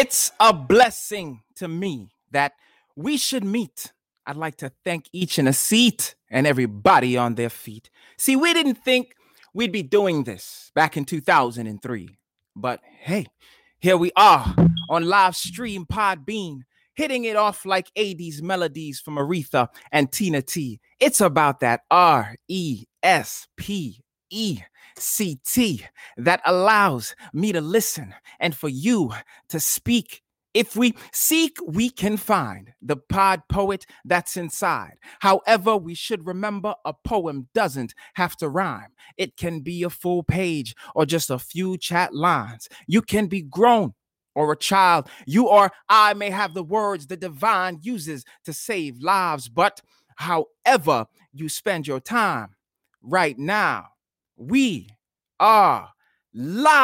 It's a blessing to me that we should meet. I'd like to thank each in a seat and everybody on their feet. See, we didn't think we'd be doing this back in 2003, but hey, here we are on live stream Podbean, hitting it off like 80s melodies from Aretha and Tina T. It's about that R E S P E CT that allows me to listen and for you to speak. If we seek, we can find the pod poet that's inside. However, we should remember a poem doesn't have to rhyme. It can be a full page or just a few chat lines. You can be grown or a child. You or I may have the words the divine uses to save lives, but however you spend your time right now, we are live.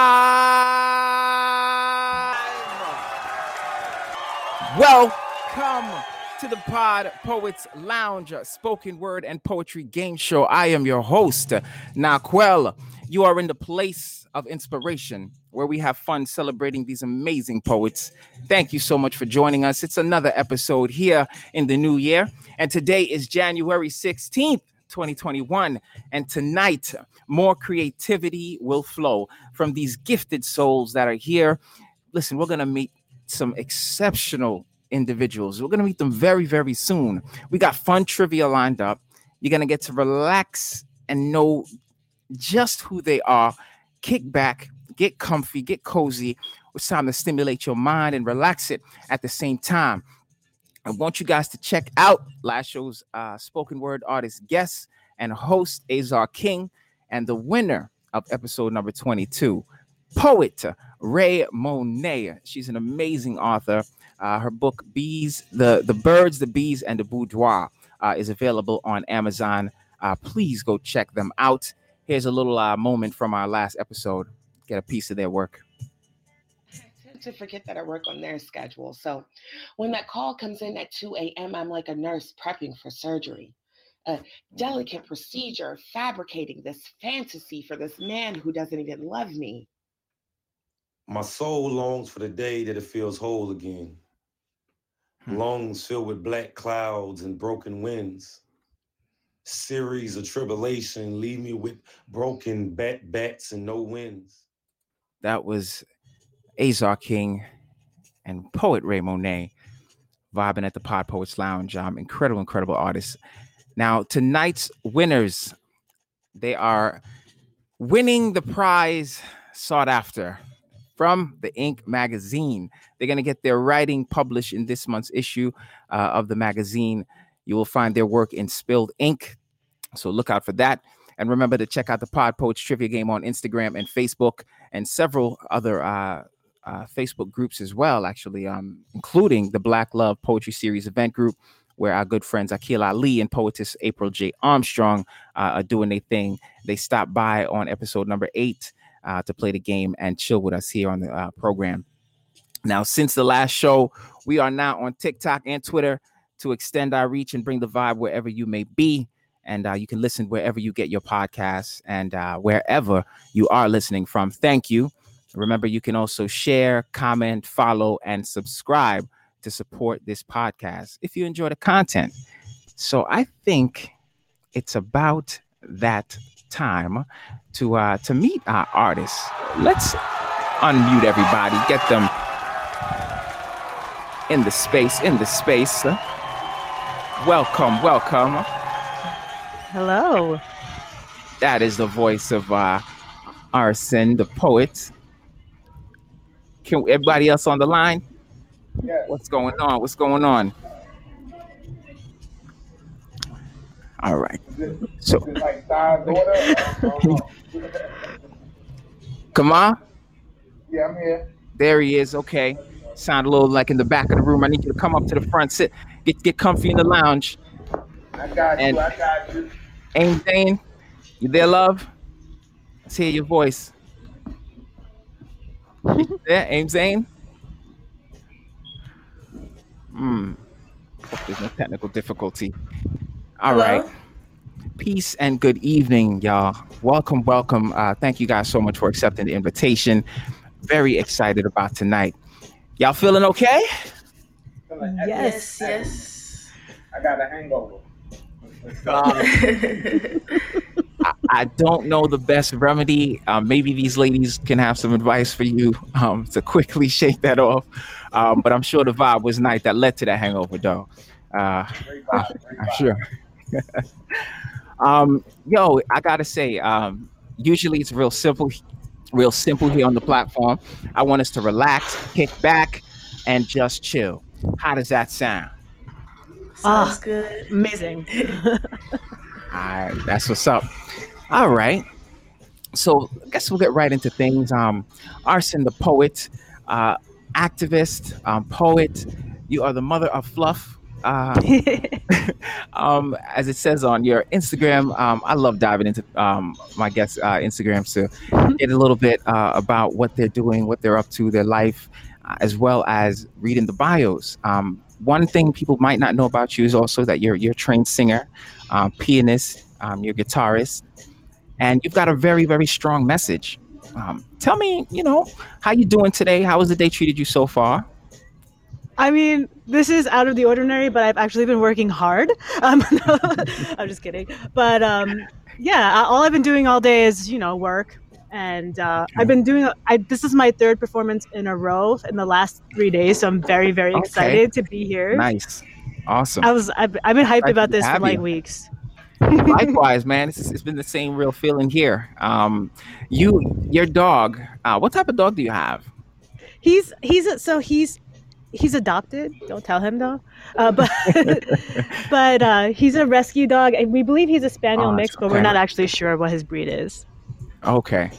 Welcome to the Pod Poets Lounge spoken word and poetry game show. I am your host, Naquel. You are in the place of inspiration where we have fun celebrating these amazing poets. Thank you so much for joining us. It's another episode here in the new year, and today is January 16th. 2021. And tonight, more creativity will flow from these gifted souls that are here. Listen, we're going to meet some exceptional individuals. We're going to meet them very, very soon. We got fun trivia lined up. You're going to get to relax and know just who they are. Kick back, get comfy, get cozy. It's time to stimulate your mind and relax it at the same time. I want you guys to check out last show's uh, spoken word artist guest and host Azar King and the winner of episode number 22, poet Ray Monet. She's an amazing author. Uh, her book Bees, the the Birds, the Bees, and the Boudoir uh, is available on Amazon. Uh, please go check them out. Here's a little uh, moment from our last episode. Get a piece of their work to forget that I work on their schedule. So when that call comes in at 2 a.m., I'm like a nurse prepping for surgery. A delicate procedure, fabricating this fantasy for this man who doesn't even love me. My soul longs for the day that it feels whole again. Hmm. Lungs filled with black clouds and broken winds. Series of tribulation leave me with broken bat bats and no winds. That was Azar King, and poet Ray Monet vibing at the Pod Poets Lounge. Um, incredible, incredible artists. Now, tonight's winners, they are winning the prize sought after from the Ink magazine. They're going to get their writing published in this month's issue uh, of the magazine. You will find their work in Spilled Ink. So look out for that. And remember to check out the Pod Poets Trivia Game on Instagram and Facebook and several other uh, uh, Facebook groups as well, actually, um, including the Black Love Poetry Series event group, where our good friends Akil Ali and poetess April J. Armstrong uh, are doing their thing. They stopped by on episode number eight uh, to play the game and chill with us here on the uh, program. Now, since the last show, we are now on TikTok and Twitter to extend our reach and bring the vibe wherever you may be. And uh, you can listen wherever you get your podcasts and uh, wherever you are listening from. Thank you. Remember, you can also share, comment, follow, and subscribe to support this podcast if you enjoy the content. So I think it's about that time to uh, to meet our artists. Let's unmute everybody, get them in the space, in the space. Welcome, welcome. Hello. That is the voice of uh, R. Sen, the poet. Can everybody else on the line? Yeah. What's going on? What's going on? All right. So, come on. Yeah, I'm here. There he is. Okay. Sound a little like in the back of the room. I need you to come up to the front, sit, get get comfy in the lounge. I got and you. I got you. Amzane, you there, love? Let's hear your voice yeah, Amzane. Hmm. There's no technical difficulty. All Hello? right. Peace and good evening, y'all. Welcome, welcome. Uh, thank you guys so much for accepting the invitation. Very excited about tonight. Y'all feeling okay? Feeling Yes. yes. I got a hangover. I, I don't know the best remedy. Um, maybe these ladies can have some advice for you um, to quickly shake that off. Um, but I'm sure the vibe was nice that led to that hangover, though. Uh, vibe, great I'm vibe. sure. um, yo, I gotta say, um, usually it's real simple, real simple here on the platform. I want us to relax, kick back, and just chill. How does that sound? Sounds Ah. good. Amazing. All right, that's what's up. All right. So I guess we'll get right into things. Um, R. Sen, the poet, uh, activist, um, poet. You are the mother of fluff. Uh, um, as it says on your Instagram, um, I love diving into um, my guests' uh, Instagrams to get a little bit uh, about what they're doing, what they're up to, their life, uh, as well as reading the bios. Um, one thing people might not know about you is also that you're you're a trained singer, um, pianist, um, you're a guitarist, and you've got a very very strong message. Um, tell me, you know, how you doing today? How has the day treated you so far? I mean, this is out of the ordinary, but I've actually been working hard. Um, no, I'm just kidding. But um, yeah, all I've been doing all day is, you know, work. And uh, I've been doing, I, this is my third performance in a row in the last three days. So I'm very, very Okay. excited to be here. Nice, awesome. I was, I've, I've been hyped about this for like you. weeks. Likewise, man. It's, it's been the same real feeling here. Um, you, your dog. Uh, what type of dog do you have? He's, he's, a, so he's, he's adopted. Don't tell him though. Uh, but, but uh, he's a rescue dog. and We believe he's a spaniel Oh, mix, but we're not actually sure what his breed is. Okay.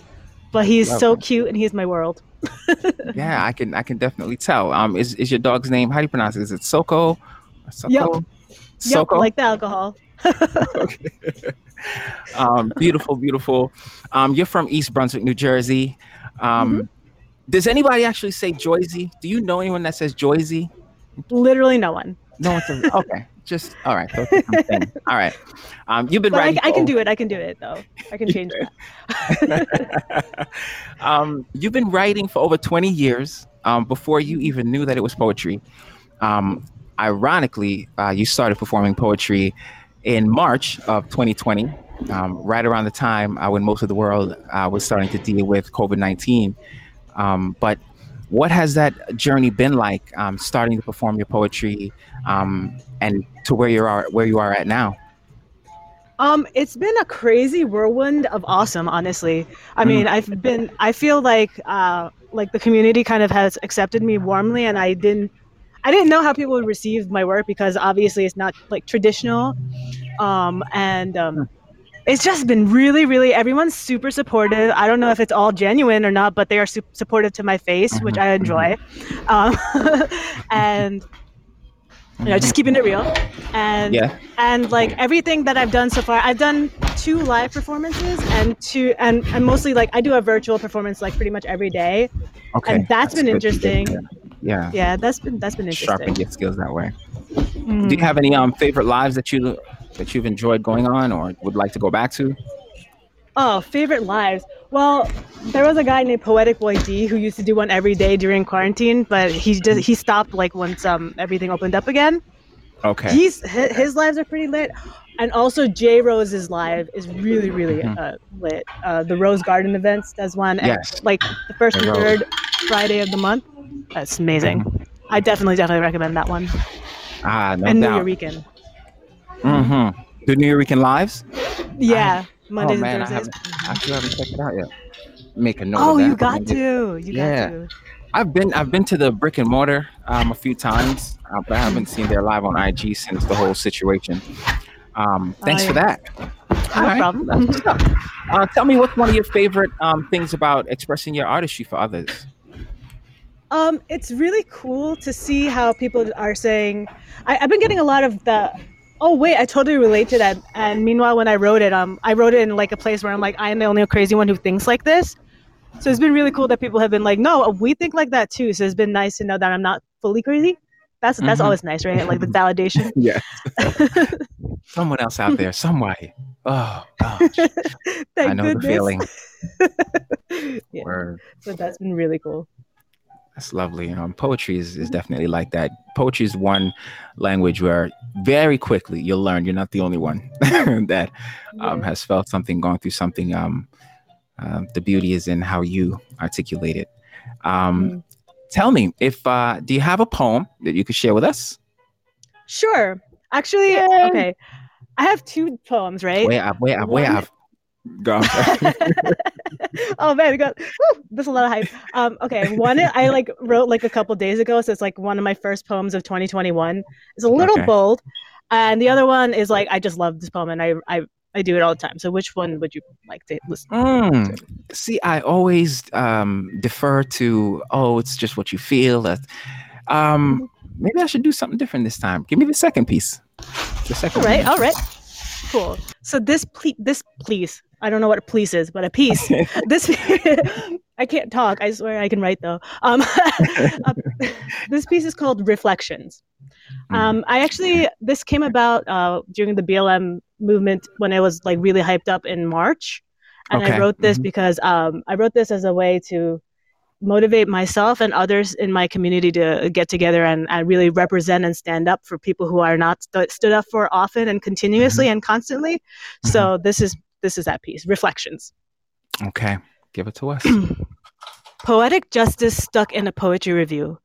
But he's so Lovely. cute and he's my world. Yeah, I can I can definitely tell. Um, is, is your dog's name? How do you pronounce it? Is it Soko? Soko? Yep. Soko. Yep, like the alcohol. Okay. um, beautiful, beautiful. Um, you're from East Brunswick, New Jersey. Um, Mm-hmm. Does anybody actually say Joyzy? Do you know anyone that says Joyzy? Literally no one. No one says. Okay, just all right. those are some things. All right. Um, you've been But writing. I can for- do it. I can do it though. I can change that. um, you've been writing for over 20 years um, before you even knew that it was poetry. Um, ironically, uh, you started performing poetry in March of 2020, um, right around the time uh, when most of the world uh, was starting to deal with COVID 19. Um, but what has that journey been like, um, starting to perform your poetry um, and to where you are where you are at now? Um, it's been a crazy whirlwind of awesome, honestly. I mean, I've been I feel like uh like the community kind of has accepted me warmly and I didn't I didn't know how people would receive my work because obviously it's not like traditional. Um and um it's just been really, really everyone's super supportive. I don't know if it's all genuine or not, but they are su- supportive to my face, which Mhm, I enjoy. Um, and you know, just keeping it real. And Yeah. and like everything that I've done so far, I've done two live performances and two and, and mostly like I do a virtual performance like pretty much every day. Okay. And that's been. You did interesting. that. Yeah. Yeah, that's been that's been interesting Sharpen your skills that way. Mhm. Do you have any um favorite lives that you that you've enjoyed going on or would like to go back to? Oh, favorite lives. Well, there was a guy named Poetic Boy D who used to do one every day during quarantine, but he just he stopped like once um everything opened up again. Okay. He's his, his lives are pretty lit, and also J Rose's live is really really Mhm. uh, lit. Uh, the Rose Garden events does one, and, like the first and third Friday of the month. That's amazing. I definitely definitely recommend that one. Ah, no and New doubt. Eurekan. Mm-hmm. The Nuyorican lives? Yeah, Mondays oh man, I and Thursdays. haven't I still haven't checked it out yet. Make a note Oh, of that. you got to. You Yeah. got to. I've been I've been to the brick and mortar um, a few times, uh, but I haven't seen their live on IG since the whole situation. Um, thanks Oh, for that. No right, problem. Uh, tell me what's one of your favorite um, things about expressing your artistry for others. Um, it's really cool to see how people are saying. I, I've been getting a lot of the. Oh wait, I totally relate to that. And meanwhile, when I wrote it, um, I wrote it in like a place where I'm like, I am the only crazy one who thinks like this. So it's been really cool that people have been like, no, we think like that too. So it's been nice to know that I'm not fully crazy. That's that's Mhm. always nice, right? Like the validation. Yes. Someone else out there, somebody. Oh gosh, Thank I know goodness. the feeling. yeah, Word. so that's been really cool. That's lovely. Um, poetry is, is definitely like that. Poetry is one language where very quickly you'll learn you're not the only one that um, Yeah. has felt something, gone through something. Um, uh, the beauty is in how you articulate it. Um, Mm. Tell me, if uh, do you have a poem that you could share with us? Sure. Actually, Yay. okay. I have two poems, right? Way up, way up, way up. Go. Oh man, got whew, there's a lot of hype. Um, okay, one I like wrote like a couple days ago, so it's like one of my first poems of 2021. It's a little Okay. bold, and the other one is like I just love this poem, and I I I do it all the time. So which one would you like to listen? Mm. See, I always um, defer to, oh, it's just what you feel. That, um, maybe I should do something different this time. Give me the second piece. The second. All right, one. all right, cool. So this ple- this please, I don't know what a please is, but a piece. this I can't talk. I swear I can write though. Um, uh, this piece is called Reflections. Mm. Um, I actually this came about uh, during the BLM movement when I was like really hyped up in March, and Okay, I wrote this mhm. because um, I wrote this as a way to motivate myself and others in my community to get together and, and really represent and stand up for people who are not st- stood up for often and continuously and constantly. So this is this is that piece. Reflections. Okay, give it to us. Poetic justice stuck in a poetry review.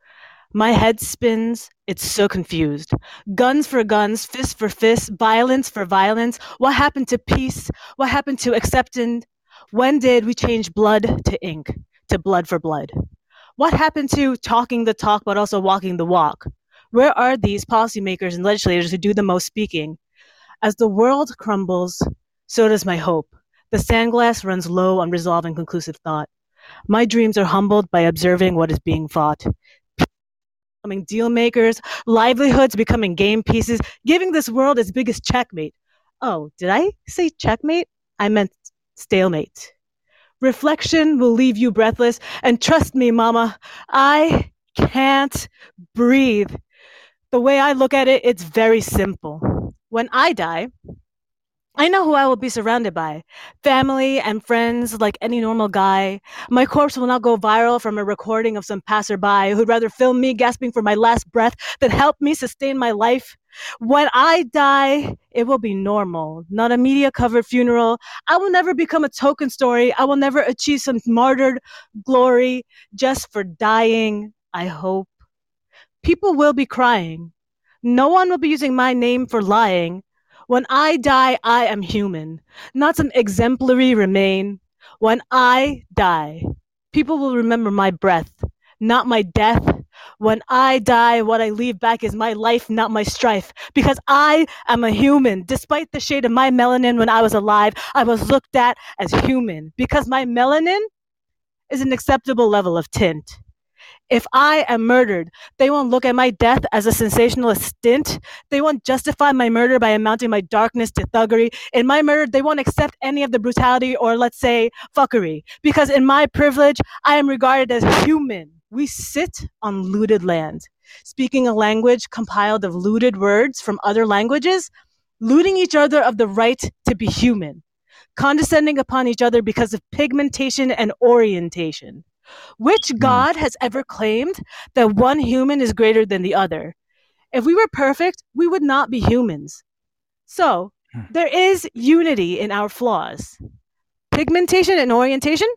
My head spins. It's so confused. Guns for guns, fist for fist, violence for violence. What happened to peace? What happened to acceptance? When did we change blood to ink, to blood for blood? What happened to talking the talk but also walking the walk? Where are these policymakers and legislators who do the most speaking? As the world crumbles, so does my hope. The sandglass runs low on resolve and conclusive thought. My dreams are humbled by observing what is being fought. Becoming deal makers, livelihoods becoming game pieces, giving this world its biggest checkmate. Oh, did I say checkmate? I meant stalemate. Reflection will leave you breathless, and trust me, Mama, I can't breathe. The way I look at it, it's very simple. When I die, I know who I will be surrounded by family and friends like any normal guy. My corpse will not go viral from a recording of some passerby who'd rather film me gasping for my last breath than help me sustain my life. When I die, it will be normal, not a media covered funeral. I will never become a token story. I will never achieve some martyred glory just for dying, I hope. People will be crying. No one will be using my name for lying. When I die, I am human, not some exemplary remain. When I die, people will remember my breath, not my death. When I die, what I leave back is my life, not my strife, because I am a human. Despite the shade of my melanin when I was alive, I was looked at as human because my melanin is an acceptable level of tint. If I am murdered, they won't look at my death as a sensationalist stint. They won't justify my murder by amounting my darkness to thuggery. In my murder, they won't accept any of the brutality or, let's say, fuckery. Because in my privilege, I am regarded as human. We sit on looted land, speaking a language compiled of looted words from other languages, looting each other of the right to be human, condescending upon each other because of pigmentation and orientation. Which God has ever claimed that one human is greater than the other? If we were perfect, we would not be humans. So, Hmm. there is unity in our flaws. Pigmentation and orientation?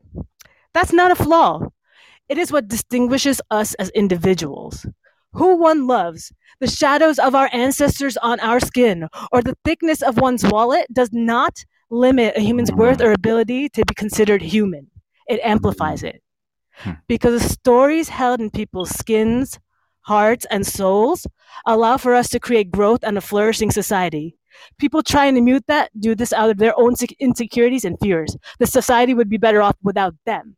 That's not a flaw. It is what distinguishes us as individuals. Who one loves, the shadows of our ancestors on our skin, or the thickness of one's wallet does not limit a human's worth or ability to be considered human. It amplifies it. Hmm. Because the stories held in people's skins, hearts, and souls allow for us to create growth and a flourishing society. People trying to mute that do this out of their own insecurities and fears. The society would be better off without them.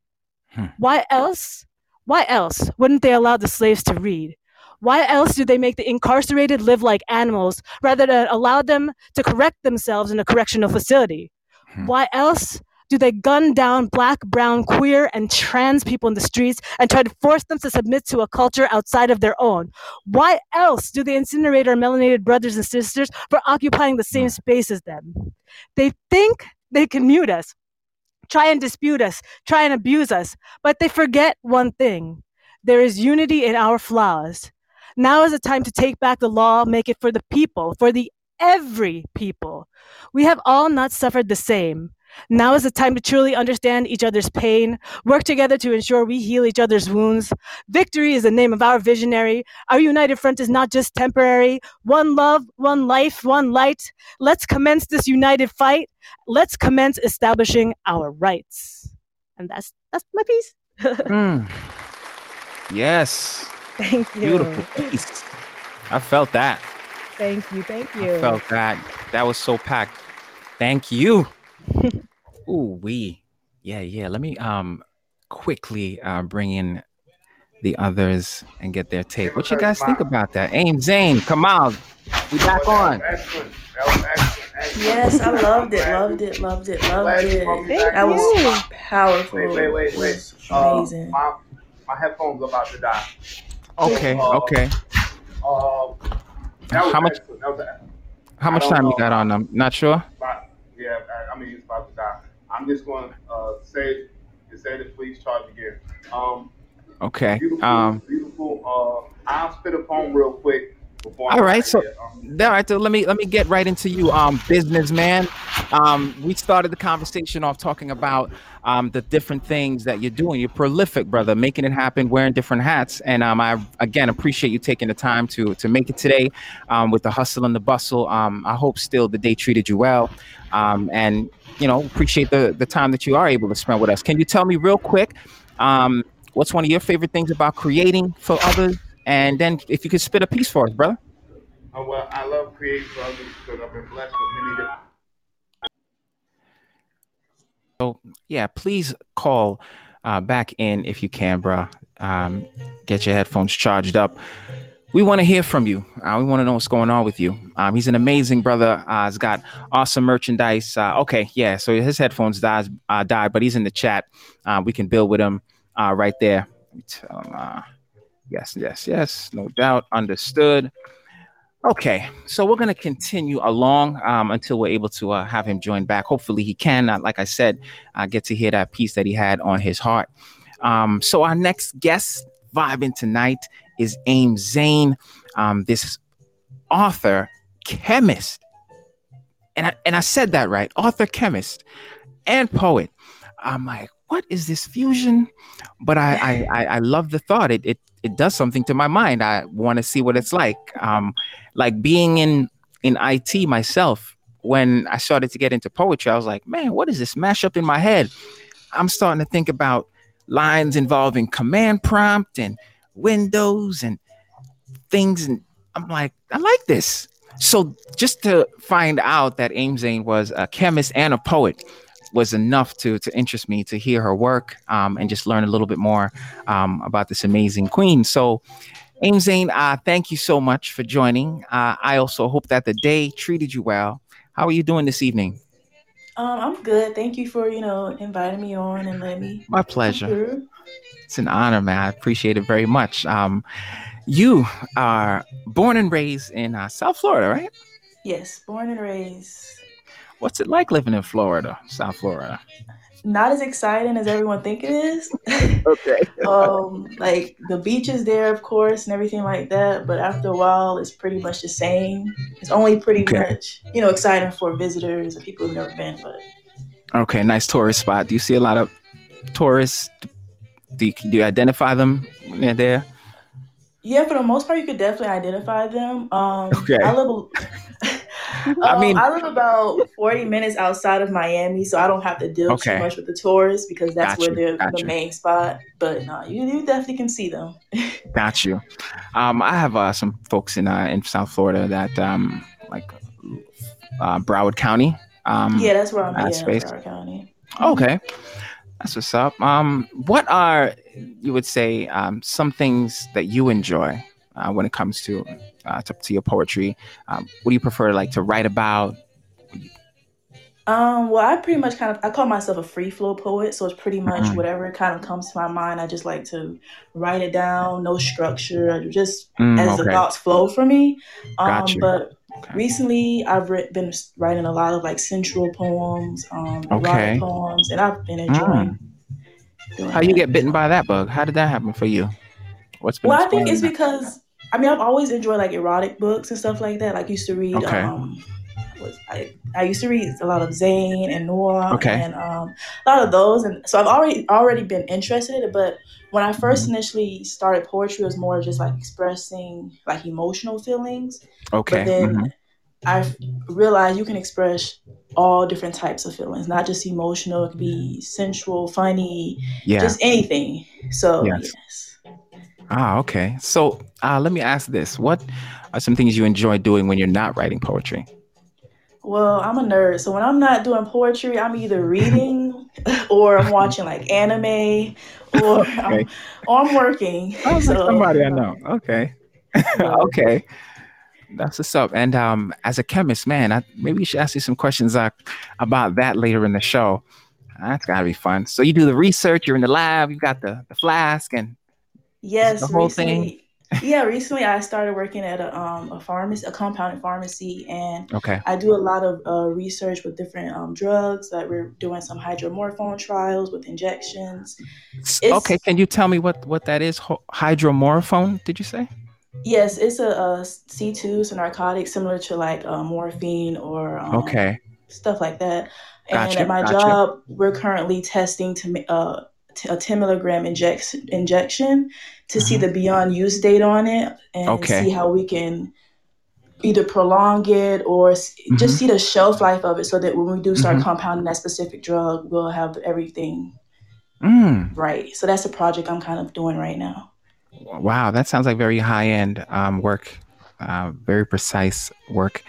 Hmm. Why else? Why else wouldn't they allow the slaves to read? Why else do they make the incarcerated live like animals rather than allow them to correct themselves in a correctional facility? Hmm. Why else do they gun down black, brown, queer, and trans people in the streets and try to force them to submit to a culture outside of their own? Why else do they incinerate our melanated brothers and sisters for occupying the same space as them? They think they can mute us, try and dispute us, try and abuse us, but they forget one thing. There is unity in our flaws. Now is the time to take back the law, make it for the people, for the every people. We have all not suffered the same. Now is the time to truly understand each other's pain, work together to ensure we heal each other's wounds. Victory is the name of our visionary. Our united front is not just temporary. One love, one life, one light. Let's commence this united fight. Let's commence establishing our rights. And that's that's my piece. Mm. Yes. Thank you. Beautiful piece. I felt that. Thank you. Thank I you. felt that. That was so packed. Thank you. Ooh, we. Yeah, yeah. Let me um quickly uh bring in the others and get their take. What you guys think about that? Amzane, come on. We back on. Excellent. That was excellent. excellent. Yes, I loved it, loved it, loved it, loved it. Thank That was you. powerful. Wait, wait, wait, wait. was Uh, amazing. my, my headphones about to die. Okay, okay. Uh, that was How much excellent. That was how much don't time you got on them? Not sure? about, yeah, I, I mean, it's about to die. I'm just going to uh, say, to say the please charge again. Um, Okay. beautiful, Um beautiful. Uh, I'll spit a poem real quick before. All I'm right, so-. Um, all right, so let me let me get right into you, um, businessman. Um, we started the conversation off talking about um, the different things that you're doing. You're prolific, brother, making it happen, wearing different hats, and um, I again appreciate you taking the time to to make it today um, with the hustle and the bustle. Um, I hope still the day treated you well, um, and you know appreciate the the time that you are able to spend with us. Can you tell me real quick, um, what's one of your favorite things about creating for others? And then if you could spit a piece for us, brother. uh, well, I love creating for others because I've been blessed with many different. So yeah, please call uh, back in if you can, bro. Um, get your headphones charged up. We want to hear from you. Uh, we want to know what's going on with you. Um, he's an amazing brother. Uh, he's got awesome merchandise. Uh, okay, yeah. So his headphones dies, uh, died, but he's in the chat. Uh, we can build with him uh, right there. Him. Yes, yes, yes. No doubt. Understood. Okay, so we're going to continue along um, until we're able to have him join back. Hopefully, he can. Like I said, get to hear that piece that he had on his heart. Um, so, our next guest vibing tonight is Amzane, um, this author, chemist. And I, and I said that right author, chemist, and poet. I'm like, what is this fusion? But I, I, I, I love the thought. It, it, it does something to my mind. I want to see what it's like. Um, like being in in IT myself, when I started to get into poetry, I was like, man, what is this mashup in my head? I'm starting to think about lines involving command prompt and windows and things, and I'm like, I like this. So just to find out that Amzane was a chemist and a poet was enough to to interest me to hear her work um, and just learn a little bit more um, about this amazing queen. So Amzane, uh, thank you so much for joining. Uh, I also hope that the day treated you well. How are you doing this evening? Um, I'm good. Thank you for you know inviting me on and letting me. My pleasure. It's an honor, man. I appreciate it very much. Um, you are born and raised in uh, South Florida, right? Yes, born and raised. What's it like living in Florida, South Florida? Not as exciting as everyone think it is. Okay. um, like the beaches there, of course, and everything like that. But after a while, it's pretty much the same. It's only pretty Okay. much you know exciting for visitors and people who've never been. But Okay, nice tourist spot. Do you see a lot of tourists? Do you, do you identify them when they're there? yeah, for the most part, you could definitely identify them. Um, Okay. I live. I Um, mean- I live about 40 minutes outside of Miami, so I don't have to deal Okay. too much with the tourists because that's Got where you, they're the you. main spot. But no, you, you definitely can see them. Got you. Um, I have uh, some folks in uh, in South Florida that um, like uh, Broward County. Um, yeah, that's where I'm at, space. Broward County. Okay, that's what's up. Um, what are you would say um, some things that you enjoy uh, when it comes to, uh, to to your poetry? Um, what do you prefer, like to write about? Um, well, I pretty much kind of I call myself a free flow poet, so it's pretty much Mhm. whatever kind of comes to my mind. I just like to write it down, no structure, just Mm, as the thoughts flow for me. Um, Got you. but okay. recently I've writ- been writing a lot of like sensual poems, um, Okay. poems, and I've been enjoying. doing How you that. get bitten by that bug? How did that happen for you? What's been Well, I think it's because I mean I've always enjoyed like erotic books and stuff like that. Like used to read Okay. um was I, I used to read a lot of Zane and Noah Okay. and um a lot of those and so I've already already been interested in it, but when I 1st Mm-hmm. initially started poetry it was more just like expressing like emotional feelings. Okay. But then mhm. I realized you can express all different types of feelings, not just emotional. It could be sensual, funny, Yeah. just anything. So Yes. yes. Ah, okay. So uh, let me ask this: What are some things you enjoy doing when you're not writing poetry? Well, I'm a nerd, so when I'm not doing poetry, I'm either reading or I'm watching like anime or Okay. I'm, or I'm working. Sounds like So somebody I know. Okay. okay. That's what's up. And um, as a chemist, man, I, maybe you should ask you some questions uh, about that later in the show. That's gotta be fun. So you do the research. You're in the lab. you've got the, the flask, and it the Yes, whole thing. recently, yeah, recently I started working at a um a pharmacy, a compounding pharmacy, and Okay. I do a lot of uh, research with different um, drugs. Like we're doing some hydromorphone trials with injections. S- Okay. Can you tell me what what that is? Hydromorphone? Did you say? yes, it's a, a C2, it's a narcotic similar to like uh, morphine or um, Okay. stuff like that. And Gotcha. at my Gotcha. job, we're currently testing to uh, t- a 10 milligram injection injection to see hmm the beyond use date on it and see how we can either prolong it or s- hmm just see the shelf life of it so that when we do start hmm compounding that specific drug, we'll have everything Mm. right. So that's a project I'm kind of doing right now. Wow, that sounds like very high end um, work. Uh, very precise work.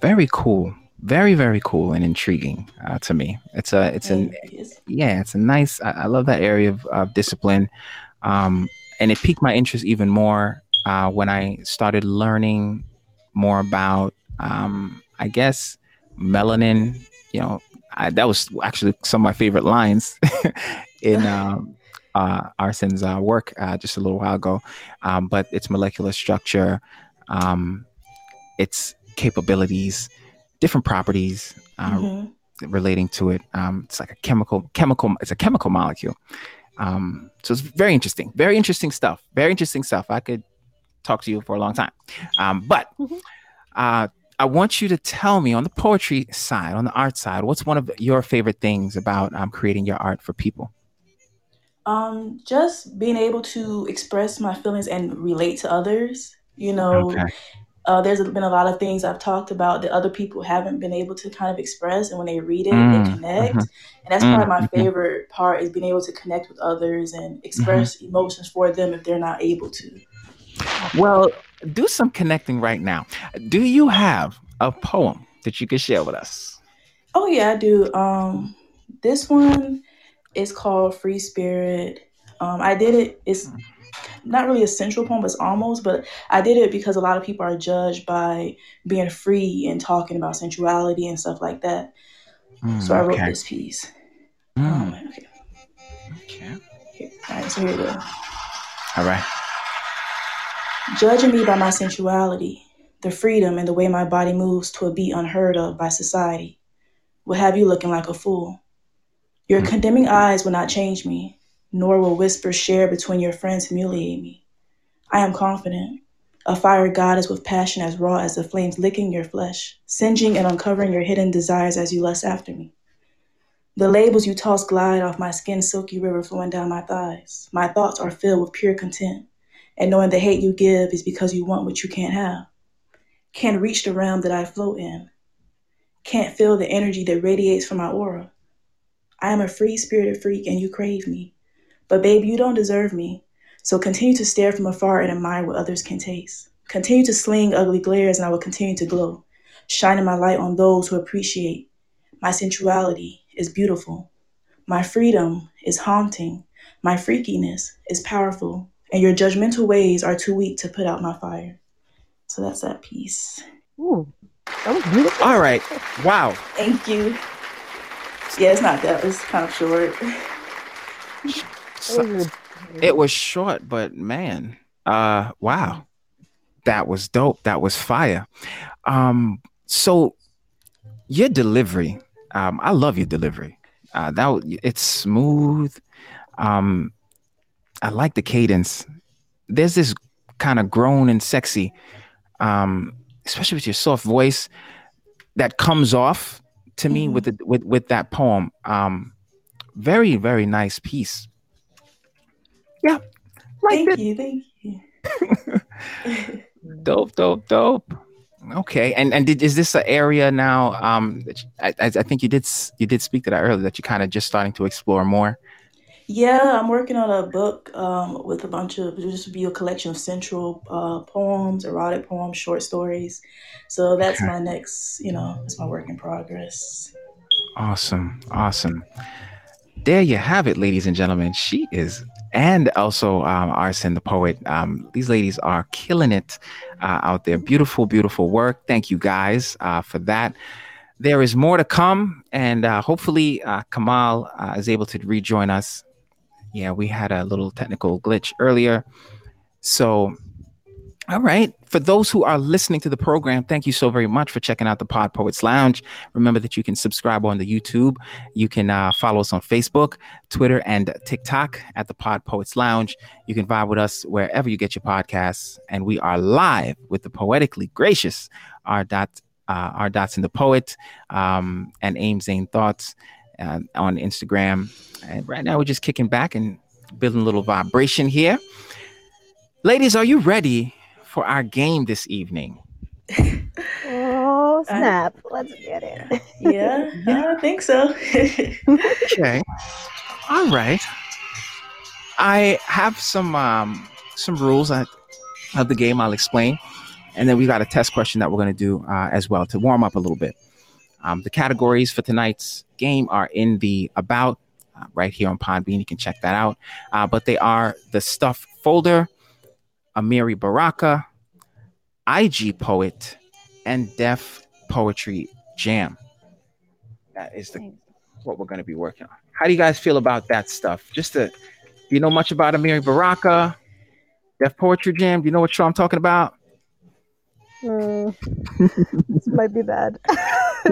Very cool. Very very cool and intriguing uh, to me. It's a it's an Thank you. It's- yeah it's a nice. I, I love that area of, of discipline, um, and it piqued my interest even more uh, when I started learning more about um, I guess melanin. You know, I, that was actually some of my favorite lines in um, uh, R. Sen's uh, work uh, just a little while ago. Um, but its molecular structure, um, its capabilities, different properties uh, mhm. relating to it. Um, it's like a chemical chemical. It's a chemical molecule. Um, so it's very interesting. Very interesting stuff. Very interesting stuff. I could talk to you for a long time. Um, but Mhm. uh, I want you to tell me on the poetry side, on the art side, what's one of your favorite things about um, creating your art for people? Um, just being able to express my feelings and relate to others. You know, Okay. Uh, there's been a lot of things I've talked about that other people haven't been able to kind of express, and when they read it, they Mm, connect. mhm, And that's mm, probably my mhm, favorite part is being able to connect with others and mhm. express emotions for them if they're not able to. Well, do some connecting right now. Do you have a poem that you could share with us? Oh yeah, I do. Um, this one is called Free Spirit. Um, I did it. It's not really a central poem, but it's almost. But I did it because a lot of people are judged by being free and talking about sensuality and stuff like that. So I Mm, wrote okay. this piece. Um, Mm, okay. okay. Here. All right. So here it goes. All right. Judging me by my sensuality, the freedom and the way my body moves to a beat unheard of by society will have you looking like a fool. Your Mm, condemning eyes will not change me, nor will whispers shared between your friends humiliate me. I am confident. A fire goddess with passion as raw as the flames licking your flesh, singeing and uncovering your hidden desires as you lust after me. The labels you toss glide off my skin, silky river flowing down my thighs. My thoughts are filled with pure content, and knowing the hate you give is because you want what you can't have. Can't reach the realm that I float in. Can't feel the energy that radiates from my aura. I am a free spirited freak and you crave me. But babe, you don't deserve me. So continue to stare from afar and admire what others can taste. Continue to sling ugly glares and I will continue to glow, shining my light on those who appreciate. My sensuality is beautiful. My freedom is haunting. My freakiness is powerful. And your judgmental ways are too weak to put out my fire. So that's that piece. Ooh, that was beautiful. All right. Wow. Thank you. Yeah, it's not that. It's kind of short. So, it was short, but man, uh, wow, that was dope. That was fire. Um, so your delivery, um, I love your delivery. Uh, that it's smooth. Um, I like the cadence. there's this kind of grown and sexy, um, especially with your soft voice, that comes off to me Mhm. with the with with that poem. Um, very very nice piece. Yeah, like Thank it. you, thank you. Dope, dope, dope. Okay, and and did, is this an area now? Um, I, I I think you did you did speak to that earlier that you're kind of just starting to explore more. Yeah, I'm working on a book um, with a bunch of this will be a collection of central uh, poems, erotic poems, short stories. So that's Okay. my next, you know, it's my work in progress. Awesome, awesome. There you have it, ladies and gentlemen. She is, and also um, R. Sen the poet. Um, these ladies are killing it uh, out there. Beautiful, beautiful work. Thank you guys uh, for that. There is more to come, and uh, hopefully uh, Kamal uh, is able to rejoin us. Yeah, we had a little technical glitch earlier. So, all right. For those who are listening to the program, thank you so very much for checking out the Pod Poets Lounge. Remember that you can subscribe on the YouTube. You can uh, follow us on Facebook, Twitter, and TikTok at the Pod Poets Lounge. You can vibe with us wherever you get your podcasts. And we are live with the poetically gracious our dot uh, our dots in the poet um, and Amzane Thoughts uh, on Instagram. And right now we're just kicking back and building a little vibration here. Ladies, are you ready for our game this evening? Oh snap! Let's get it. Yeah, I think so. Okay. All right. I have some um some rules of the game I'll explain. And then we got a test question that we're going to do uh, as well to warm up a little bit. Um, the categories for tonight's game are in the about uh, right here on Podbean. You can check that out. Uh, but they are the stuff folder, Amiri Baraka, IG Poet, and Def Poetry Jam. That is the what we're going to be working on. How do you guys feel about that stuff? Just to, do you know much about Amiri Baraka, Def Poetry Jam? Do you know what show I'm talking about? Hmm. this might be bad.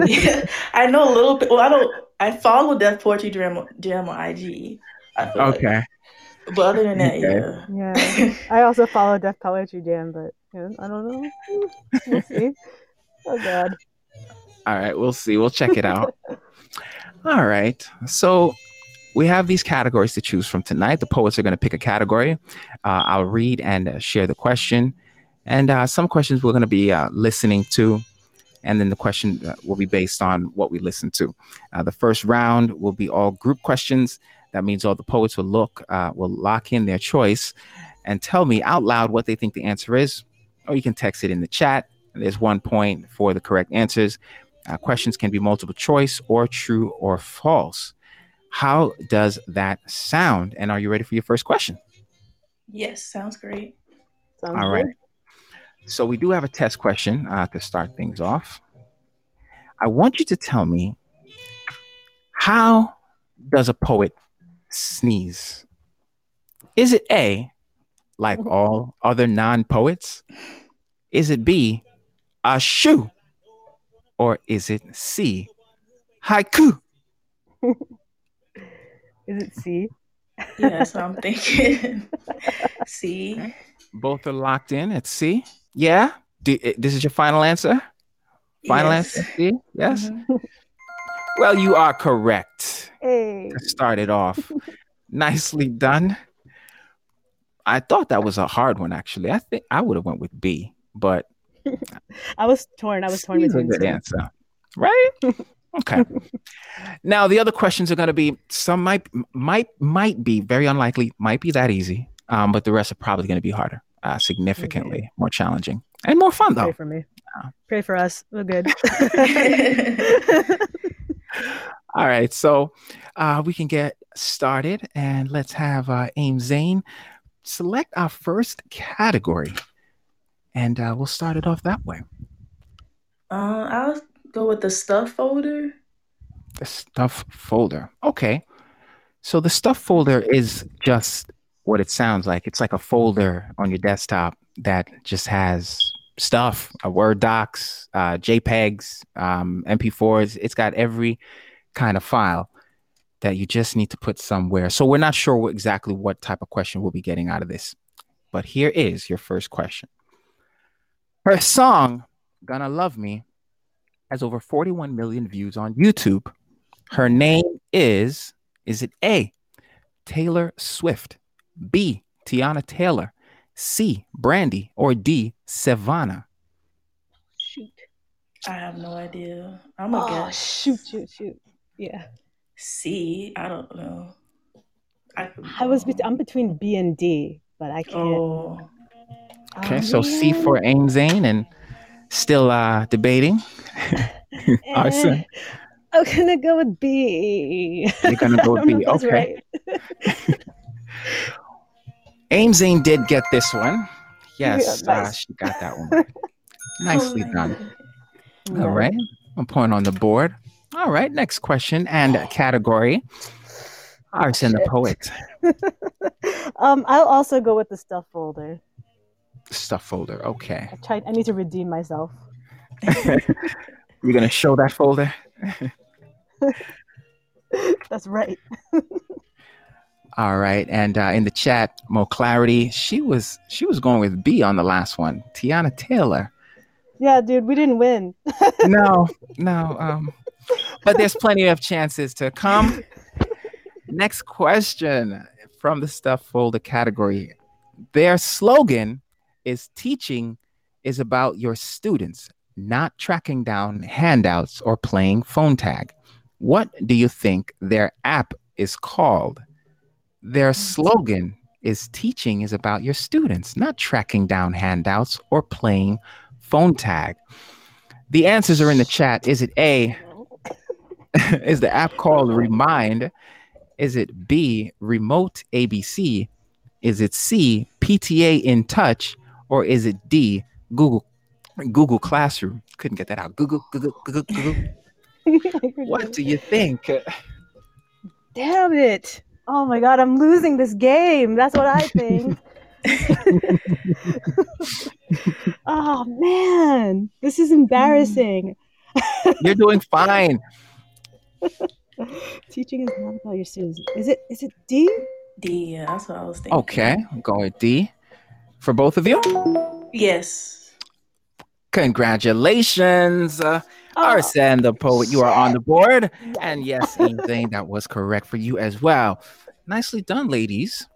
yeah, I know a little bit. Well, I don't. I follow Def Poetry Jam, Jam on IG. I feel like- Okay. But other than that, Okay. yeah. yeah, I also follow Def Poetry Jam, but yeah, I don't know. Hmm, We'll see. Oh god. All right. We'll see. We'll check it out. All right. So we have these categories to choose from tonight. The poets are going to pick a category. Uh, I'll read and uh, share the question. And uh, some questions we're going to be uh, listening to. And then the question uh, will be based on what we listen to. Uh, the first round will be all group questions. That means all the poets will look, uh, will lock in their choice and tell me out loud what they think the answer is. Or you can text it in the chat. There's one point for the correct answers. Uh, questions can be multiple choice or true or false. How does that sound? And are you ready for your first question? Yes, sounds great. Sounds All right. good. So we do have a test question uh, to start things off. I want you to tell me how does a poet sneeze? Is it A, like all other non-poets? Is it B, a shoe? Or is it C, haiku? Is it C? Yeah, that's what I'm thinking. See, Both are locked in at C. Yeah. Do, eh, this is your final answer. Final Yes. answer. C. Yes. Mhm. Well, you are correct. Hey. To start it off, nicely done. I thought that was a hard one. Actually, I think I would have went with B, but I was torn. I was torn C a between good two. answer, right? Okay. now the other questions are going to be some might might might be very unlikely, might be that easy, um, but the rest are probably going to be harder, uh, significantly more challenging and more fun though. Pray for me. Yeah. Pray for us. We're good. All right, so uh, we can get started and let's have uh, Amzane select our first category, and uh, we'll start it off that way. uh, I'll go with the stuff folder. The stuff folder. Okay. So the stuff folder is just what it sounds like. It's like a folder on your desktop that just has stuff, uh, Word docs, uh, JPEGs, um, MP4s. It's got every kind of file that you just need to put somewhere. So we're not sure what, exactly what type of question we'll be getting out of this. but here is your first question. Her song, Gonna Love Me, has over 41 million views on YouTube. Her name is, is it A, Taylor Swift, B, Teyana Taylor, C, Brandy, or D, Savannah? Shoot. I have no idea. I'm gonna Oh, guess. shoot, shoot, shoot. Yeah. C. I don't know. I, I was wrong. bet- I'm between B and D, but I can't. Oh, Okay, Oh, so C for Amzane and still uh, debating. R. Sen. I'm gonna go with B. You're gonna go with B, okay. right. Amzane did get this one. Yes, Yeah, uh, she got that one. Nicely done. God. All right. One point on the board. All right. Next question and category. R. Sen the poet. um, I'll also go with the stuff folder. Stuff folder. Okay. I tried. I need to redeem myself. You're gonna show that folder. That's right. All right. And uh, in the chat, more clarity. She was she was going with B on the last one. Teyana Taylor. Yeah, dude, we didn't win. No, no. Um, but there's plenty of chances to come. Next question from the stuff folder category. Their slogan is teaching is about your students, not tracking down handouts or playing phone tag. What do you think their app is called? Their slogan is teaching is about your students, not tracking down handouts or playing phone tag. The answers are in the chat. Is it A? is the app called Remind? Is it B, Remote ABC? Is it C, PTA in Touch? Or is it D, Google Google Classroom? Couldn't get that out. Google, Google, Google, Google. What do you think? Damn it! Oh my god, I'm losing this game. That's what I think. oh man, this is embarrassing. You're doing fine. Teaching is not about your students. Is it? Is it D? D. Yeah, that's what I was thinking. Okay, go with D for both of you. Yes. Congratulations. Uh, Oh, R. Sen the poet, you are on the board. And yes, anything that was correct for you as well. Nicely done, ladies.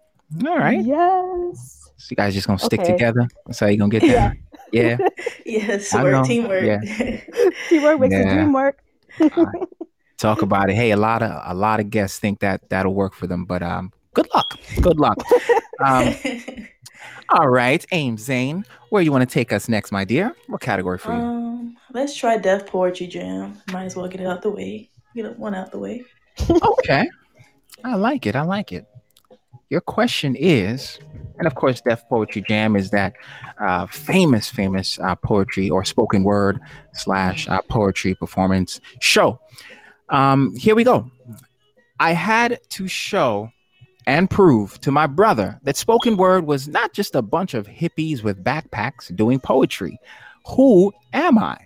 All right. Yes. So you guys just gonna stick Okay. together. That's how you gonna get there. Yeah. Yes. I Work know, teamwork. Teamwork makes the Yeah. dream work. Talk about it. Hey, a lot of a lot of guests think that that'll work for them, but um, good luck. Good luck. Um, all right, Amzane, where you want to take us next, my dear? What category for you? um, let's try Def Poetry Jam. Might as well get it out the way. Get one out the way. okay. I like it. I like it. Your question is, and of course, Def Poetry Jam is that uh, famous, famous uh, poetry or spoken word slash uh, poetry performance show. Um, here we go. I had to show and prove to my brother that spoken word was not just a bunch of hippies with backpacks doing poetry. Who am I?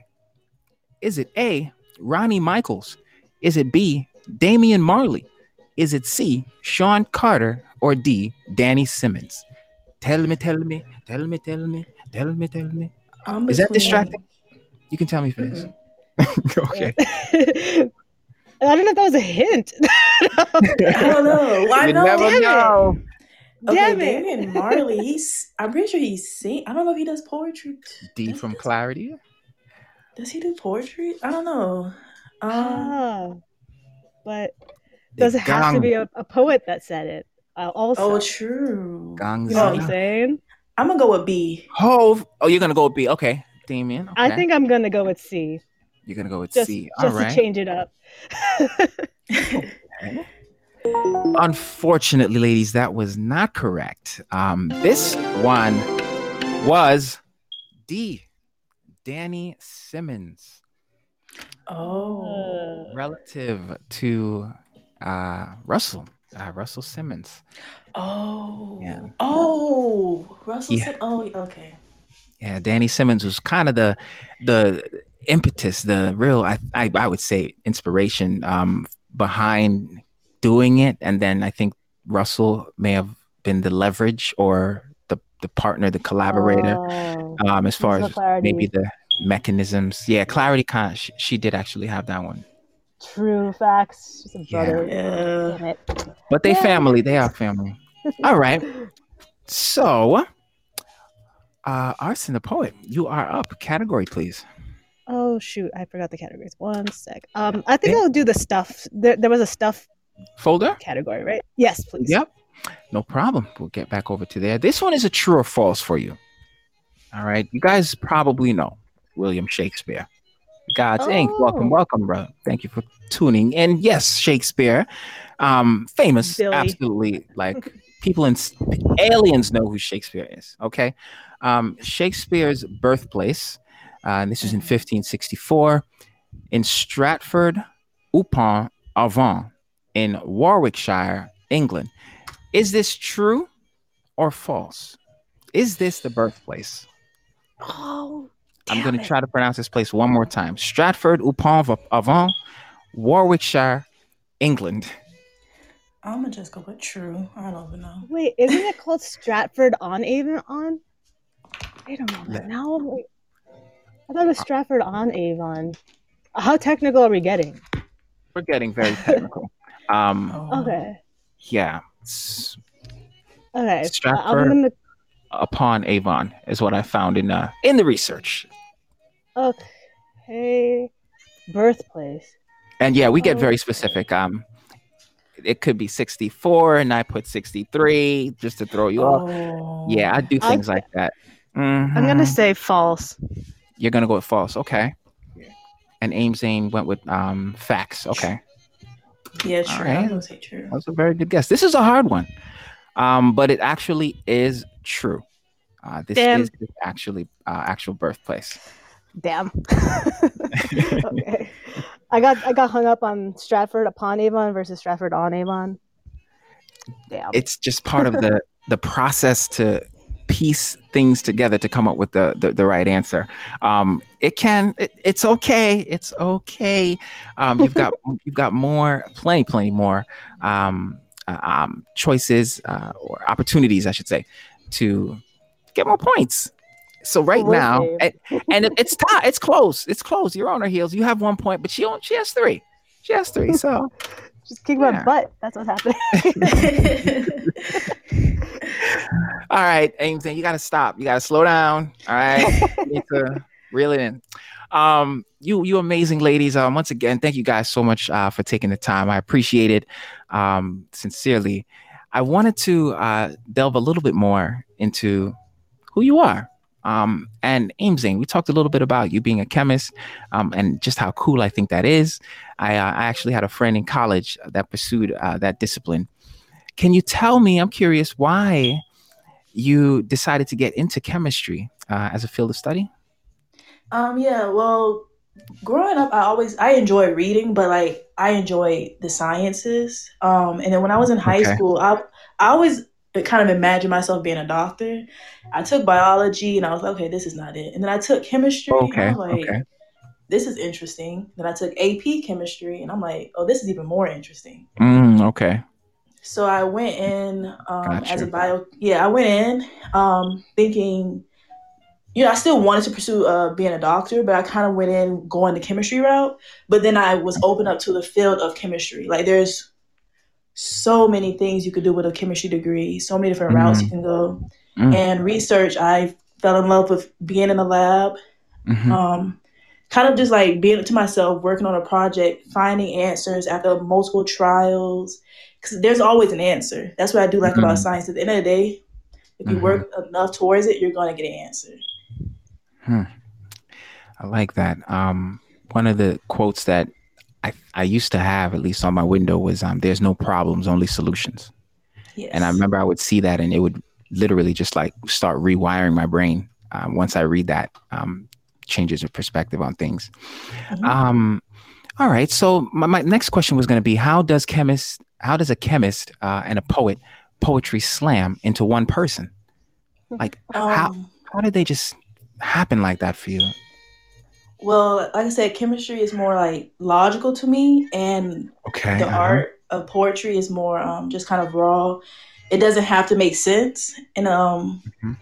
Is it A, Ronnie Michaels? Is it B, Damian Marley? Is it C, Sean Carter? Or D, Danny Simmons? Tell me, tell me, tell me, tell me, tell me, tell me. I'm Is that distracting? You can tell me if it is. okay. I don't know if that was a hint. I don't know. Why you no? never damn it. know. Okay, Damn it. Damian Marley. He's. I'm pretty sure he's sing. I don't know if he does poetry. D Does- from does- Clarity. Does he do poetry? I don't know. Um, Ah, but does it have to be a, a poet that said it? Uh, also, oh, true. Gangs. you know what Oh, I'm saying? I'm gonna go with B. Hove. Oh, you're gonna go with B. Okay, Damian. I think I'm gonna go with C, you're gonna go with just C. just All right. to change it up. Unfortunately, ladies, that was not correct. Um, this one was D. Danny Simmons, oh. relative to uh, Russell. Uh, Russell Simmons. Oh. Yeah. Oh. Russell Yeah. said. Oh. Okay. Yeah, Danny Simmons was kind of the the impetus, the real I I, I would say inspiration um, behind doing it, and then I think Russell may have been the leverage or the the partner, the collaborator. Oh, um, as far as clarity. maybe the mechanisms. Yeah, clarity kind of, she, she did actually have that one. true facts. She's a Yeah. brother. Yeah. It. But they Yeah. family, they are family. All right. So, uh, R. Sen the poet, you are up. Category, please. Oh shoot, I forgot the categories. One sec. Um, I think Yeah. I'll do the stuff. There, there was a stuff Folder. category, right? Yes, please. Yep. No problem. We'll get back over to there. This one is a true or false for you. All right. You guys probably know William Shakespeare. God's Inc. Welcome, Oh. welcome, bro. Thank you for tuning in. Yes, Shakespeare. Um, famous, Billy. absolutely. Like people in aliens know who Shakespeare is. Okay. Um, Shakespeare's birthplace, Uh, and this is in mm-hmm. 1564, in Stratford upon Avon in Warwickshire, England. Is this true or false? Is this the birthplace? Oh, I'm going to try to pronounce this place one more time. Stratford upon Avon, Warwickshire, England. I'm gonna just go with true. I don't even know. Wait, isn't it called Stratford on Avon? On? don't know. moment. I thought it was Stratford on Avon. How technical are we getting? We're getting very technical. Um. Okay. yeah, Okay. Stratford. Gonna. upon Avon is what I found in uh, in the research. Okay. Birthplace. And yeah, we get Oh. very specific. Um, it could be 64, and I put 63 just to throw you off. Oh. Yeah, I do things say- like that. I'm gonna Mhm. say false. You're gonna go with false, okay? And Amzane went with um facts. Okay, Yeah, true. right. I'm gonna say true. that's a very good guess. This is a hard one, um, but it actually is true. Uh, this Damn. is actually uh, actual birthplace. Damn. okay. I got I got hung up on Stratford upon Avon versus Stratford on Avon. Damn. It's just part of the the process to piece things together to come up with the the, the right answer. Um, it can. It, it's okay. It's okay. Um, you've got you've got more, plenty, plenty more um, uh, um, choices uh, or opportunities, I should say, to get more points. So right We'll now, and, and it- it's tie. It's close. It's close. You're on her heels. You have one point, but she on, she has three. She has three. So Just kick yeah. my butt. That's what's happening. all right, Ames, you got to stop. You got to slow down. All right, you need to reel it in. Um, you you amazing ladies. Um, once again, thank you guys so much uh, for taking the time. I appreciate it um, sincerely. I wanted to uh, delve a little bit more into who you are. Um, and Amzane, we talked a little bit about you being a chemist um, and just how cool I think that is. I, uh, I actually had a friend in college that pursued uh, that discipline. Can you tell me, I'm curious, why you decided to get into chemistry uh, as a field of study? Um, yeah, well, growing up, I always I enjoy reading, but like I enjoy the sciences. Um, and then when I was in high Okay. school, I I always kind of imagined myself being a doctor. I took biology, and I was like, okay, this is not it. And then I took chemistry. and Okay, like, okay. this is interesting. Then I took AP chemistry, and I'm like, oh, this is even more interesting. Mm, okay. So I went in um, as a bio. Yeah, I went in um, thinking, you know, I still wanted to pursue uh, being a doctor, but I kind of went in going the chemistry route. But then I was open up to the field of chemistry. Like there's so many things you could do with a chemistry degree, so many different routes you can go. Mm. And research, I fell in love with being in the lab Mhm. um, kind of just like being to myself, working on a project, finding answers after multiple trials. Because there's always an answer. That's what I do like Mhm. about science. At the end of the day, if you Mhm. work enough towards it, you're going to get an answer. I like that. Um, one of the quotes that I, I used to have, at least on my window, was um, "There's no problems, only solutions." Yes. And I remember I would see that, and it would literally just like start rewiring my brain. Um, once I read that, um, changes of perspective on things. Mhm. Um, all right. So my, my next question was going to be: How does chemist? How does a chemist uh, and a poet poetry slam into one person? Like how Um, how did they just happen like that for you? well, like I said, chemistry is more like logical to me, and Okay. the uh-huh. art of poetry is more um, just kind of raw. it doesn't have to make sense. And um, Mhm.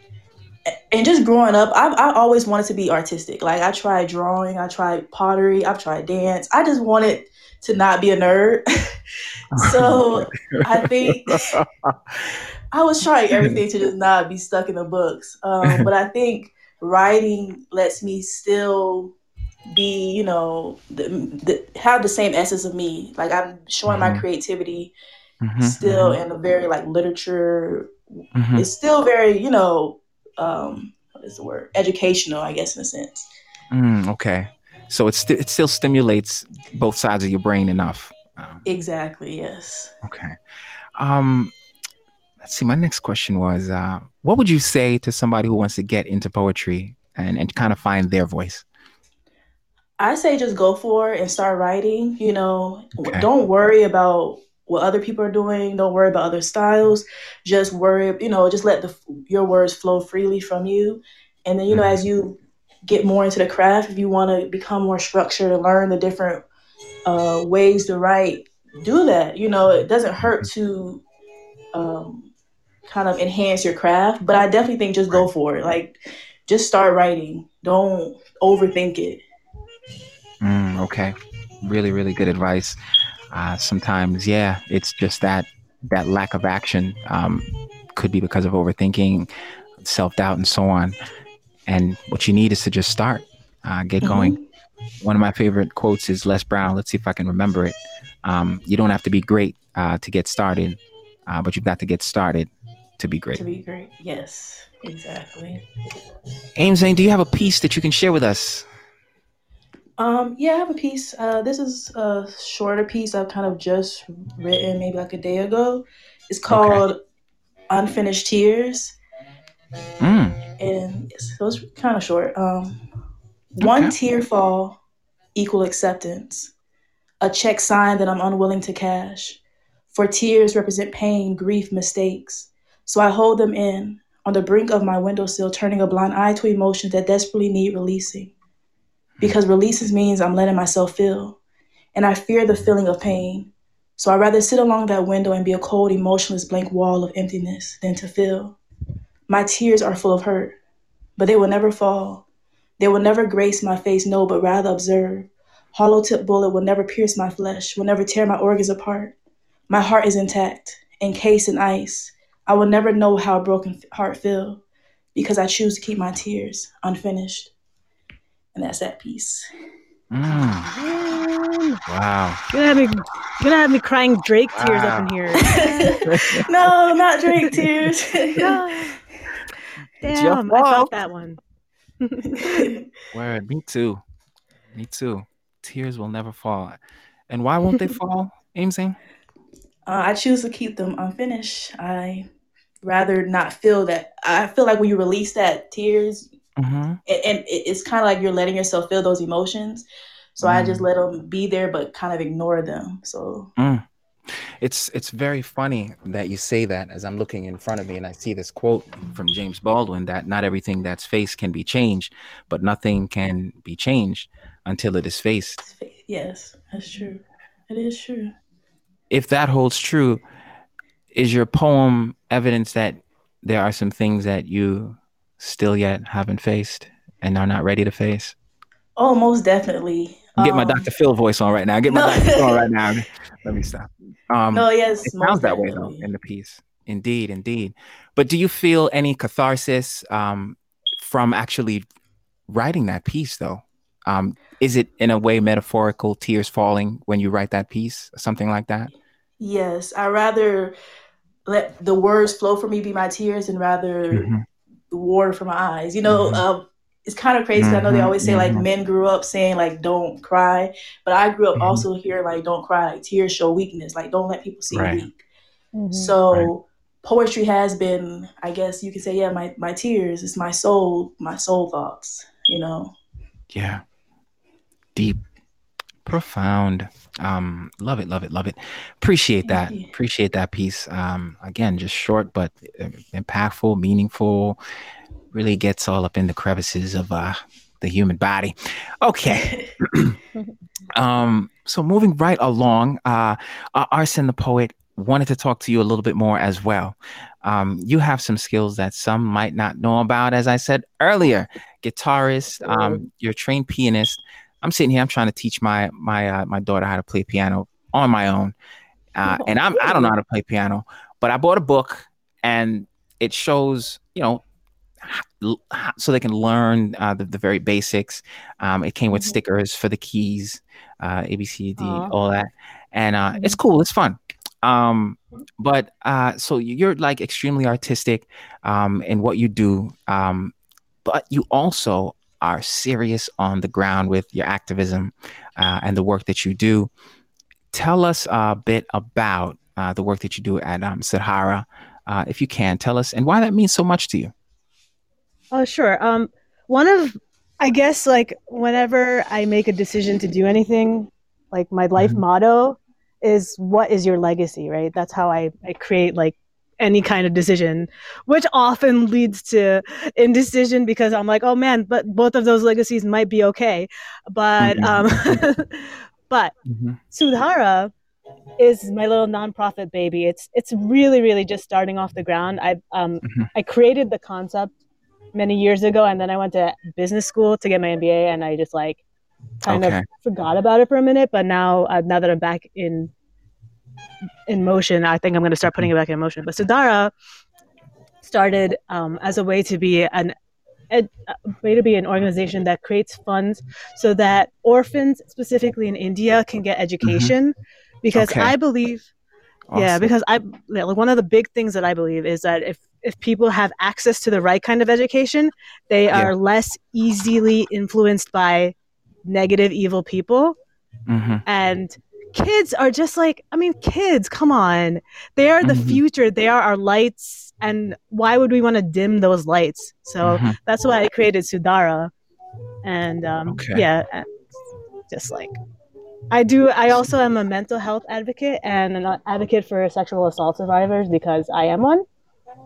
and just growing up, I I always wanted to be artistic. Like I tried drawing, I tried pottery, I've tried dance. I just wanted to not be a nerd. so I think I was trying everything to just not be stuck in the books. Um, but I think writing lets me still be, you know, the, the, have the same essence of me. Like I'm showing my Mhm. creativity Mhm, still mhm, in a very like literature. mhm. It's still very, you know, um, what is the word? Educational, I guess, in a sense. Mm, okay. So it, sti- it still stimulates both sides of your brain enough. Um, Exactly. Yes. okay. Um, let's see. My next question was, uh, what would you say to somebody who wants to get into poetry and, and kind of find their voice? I say just go for it and start writing. You know, Okay. don't worry about what other people are doing. Don't worry about other styles. Just worry, you know, just let the your words flow freely from you. And then, you know, Mhm. as you get more into the craft, if you want to become more structured and learn the different uh, ways to write, do that. You know, it doesn't hurt to um, kind of enhance your craft. But I definitely think just go for it. Like, just start writing. Don't overthink it. Mm, okay. Really, really good advice. Uh, sometimes, yeah, it's just that that lack of action um, could be because of overthinking, self doubt, and so on. And what you need is to just start, uh, get going. One of my favorite quotes is Les Brown. Let's see if I can remember it. Um, you don't have to be great uh, to get started, uh, but you've got to get started to be great. To be great. Yes, exactly. Amzane, do you have a piece that you can share with us? Um, yeah, I have a piece. Uh, this is a shorter piece I've kind of just written maybe like a day ago. It's called Unfinished Tears. Mm, And so it's kind of short. Um, one Okay. tear fall equal acceptance. A check sign that I'm unwilling to cash. For tears represent pain, grief, mistakes. So I hold them in on the brink of my windowsill, turning a blind eye to emotions that desperately need releasing. Because releases means I'm letting myself feel. And I fear the feeling of pain. So I'd rather sit along that window and be a cold, emotionless blank wall of emptiness than to feel. My tears are full of hurt, but they will never fall. They will never grace my face, no, but rather observe. Hollow tip bullet will never pierce my flesh, will never tear my organs apart. My heart is intact, encased in ice. I will never know how a broken heart feel because I choose to keep my tears unfinished. And that's that piece. mm, wow. you're gonna have me, you're gonna have me crying Drake tears up in here. no, not Drake tears. No. It's your Damn, I fault. felt that one. Word. Me too. Me too. Tears will never fall. And why won't they fall, Amzane? Uh, I choose to keep them unfinished. I rather not feel that. I feel like when you release that tears, Mm-hmm. and, and it's kind of like you're letting yourself feel those emotions. So I just Mm. let them be there, but kind of ignore them. So It's it's very funny that you say that as I'm looking in front of me and I see this quote from James Baldwin that not everything that's faced can be changed, but nothing can be changed until it is faced. yes, that's true. It is true. If that holds true, is your poem evidence that there are some things that you still yet haven't faced and are not ready to face? Oh, most definitely. Get my Dr. Phil voice on right now. Get my no. Dr. Phil on right now. Let me stop. Um, No, yes, it sounds that way though in the piece. Indeed, indeed. But do you feel any catharsis um, from actually writing that piece though? Um, is it in a way metaphorical, tears falling when you write that piece, something like that? Yes, I rather let the words flow for me be my tears and rather Mhm. the water for my eyes. You know, Mhm. um, it's kind of crazy. 'cause I know they Mhm, always say like mhm. men grew up saying like don't cry, but I grew up Mhm. also hearing like don't cry, like, tears show weakness, like don't let people see Right. you weak. Mhm. So Right. poetry has been, I guess you could say, yeah, my my tears. It's my soul, my soul thoughts. You know. Yeah. Deep, profound. Um, love it, love it, love it. Appreciate that. You. Appreciate that piece. Um, again, just short but uh, impactful, meaningful. Really gets all up in the crevices of uh, the human body. Okay. um, so moving right along, uh, uh, R. Sen the poet. wanted to talk to you a little bit more as well. Um, you have some skills that some might not know about, as I said earlier. Guitarist, um, you're a trained pianist. I'm sitting here. I'm trying to teach my my uh, my daughter how to play piano on my own, uh, and I'm I don't know how to play piano, but I bought a book and it shows you know so they can learn uh, the, the very basics. Um, it came with Mhm. stickers for the keys, uh, A B C D, Aw. all that, and uh, it's Mhm. cool. It's fun. Um, but uh, so you're like extremely artistic um, in what you do, um, but you also are serious on the ground with your activism uh, and the work that you do. Tell us a bit about uh, the work that you do at um, Sudhara, uh, if you can. Tell us and why that means so much to you. Oh, sure. Um, one of, I guess, like whenever I make a decision to do anything, like my life Mhm. motto is what is your legacy, right? That's how I, I create like any kind of decision, which often leads to indecision because I'm like, oh man, but both of those legacies might be okay. But, um, but Sudhara is my little nonprofit baby. It's it's really really just starting off the ground. I um Mhm. I created the concept many years ago, and then I went to business school to get my MBA, and I just like kind Okay. of forgot about it for a minute. But now uh, now that I'm back in in motion, I think I'm going to start putting it back in motion. But Sudhara started um, as a way to be an a way to be an organization that creates funds so that orphans, specifically in India, can get education. Because Mm-hmm. Okay. I believe, yeah, because I yeah, like one of the big things that I believe is that if if people have access to the right kind of education, they Yeah. are less easily influenced by negative, evil people Mhm. and kids are just like i mean kids come on they are the Mhm. future they are our lights and why would we want to dim those lights so Mhm. that's why i created sudara and um, Okay. yeah and just like i do i also am a mental health advocate and an advocate for sexual assault survivors because i am one